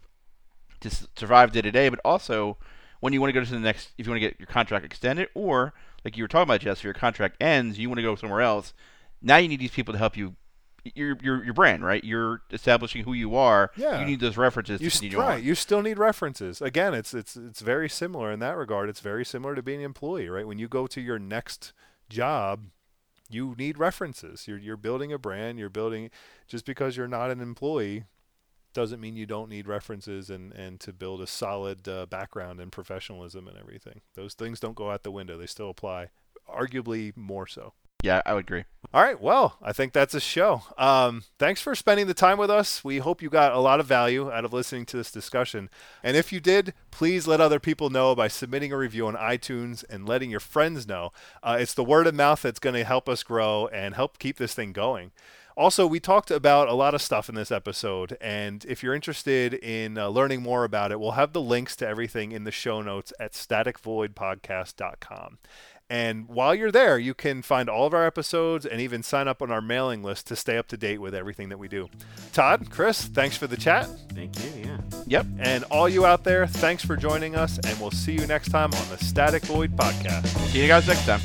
to survive day to day, but also when you want to go to the next, if you want to get your contract extended, or like you were talking about, Jess, if your contract ends, you want to go somewhere else. Now you need these people to help you. Your your your brand, right? You're establishing who you are. Yeah. You need those references You to s- continue right. on. You still need references. Again, it's it's it's very similar in that regard. It's very similar to being an employee, right? When you go to your next job, you need references. You're you're building a brand. You're building just because you're not an employee doesn't mean you don't need references and and to build a solid uh, background and professionalism and everything. Those things don't go out the window. They still apply. Arguably more so. Yeah, I would agree. All right. Well, I think that's a show. Um, thanks for spending the time with us. We hope you got a lot of value out of listening to this discussion. And if you did, please let other people know by submitting a review on iTunes and letting your friends know. Uh, it's the word of mouth that's going to help us grow and help keep this thing going. Also, we talked about a lot of stuff in this episode, and if you're interested in uh, learning more about it, we'll have the links to everything in the show notes at staticvoidpodcast.com. And while you're there, you can find all of our episodes and even sign up on our mailing list to stay up to date with everything that we do. Todd, Chris, thanks for the chat. Thank you. Yeah. Yep. And all you out there, thanks for joining us, and we'll see you next time on the Static Void Podcast. See you guys next time.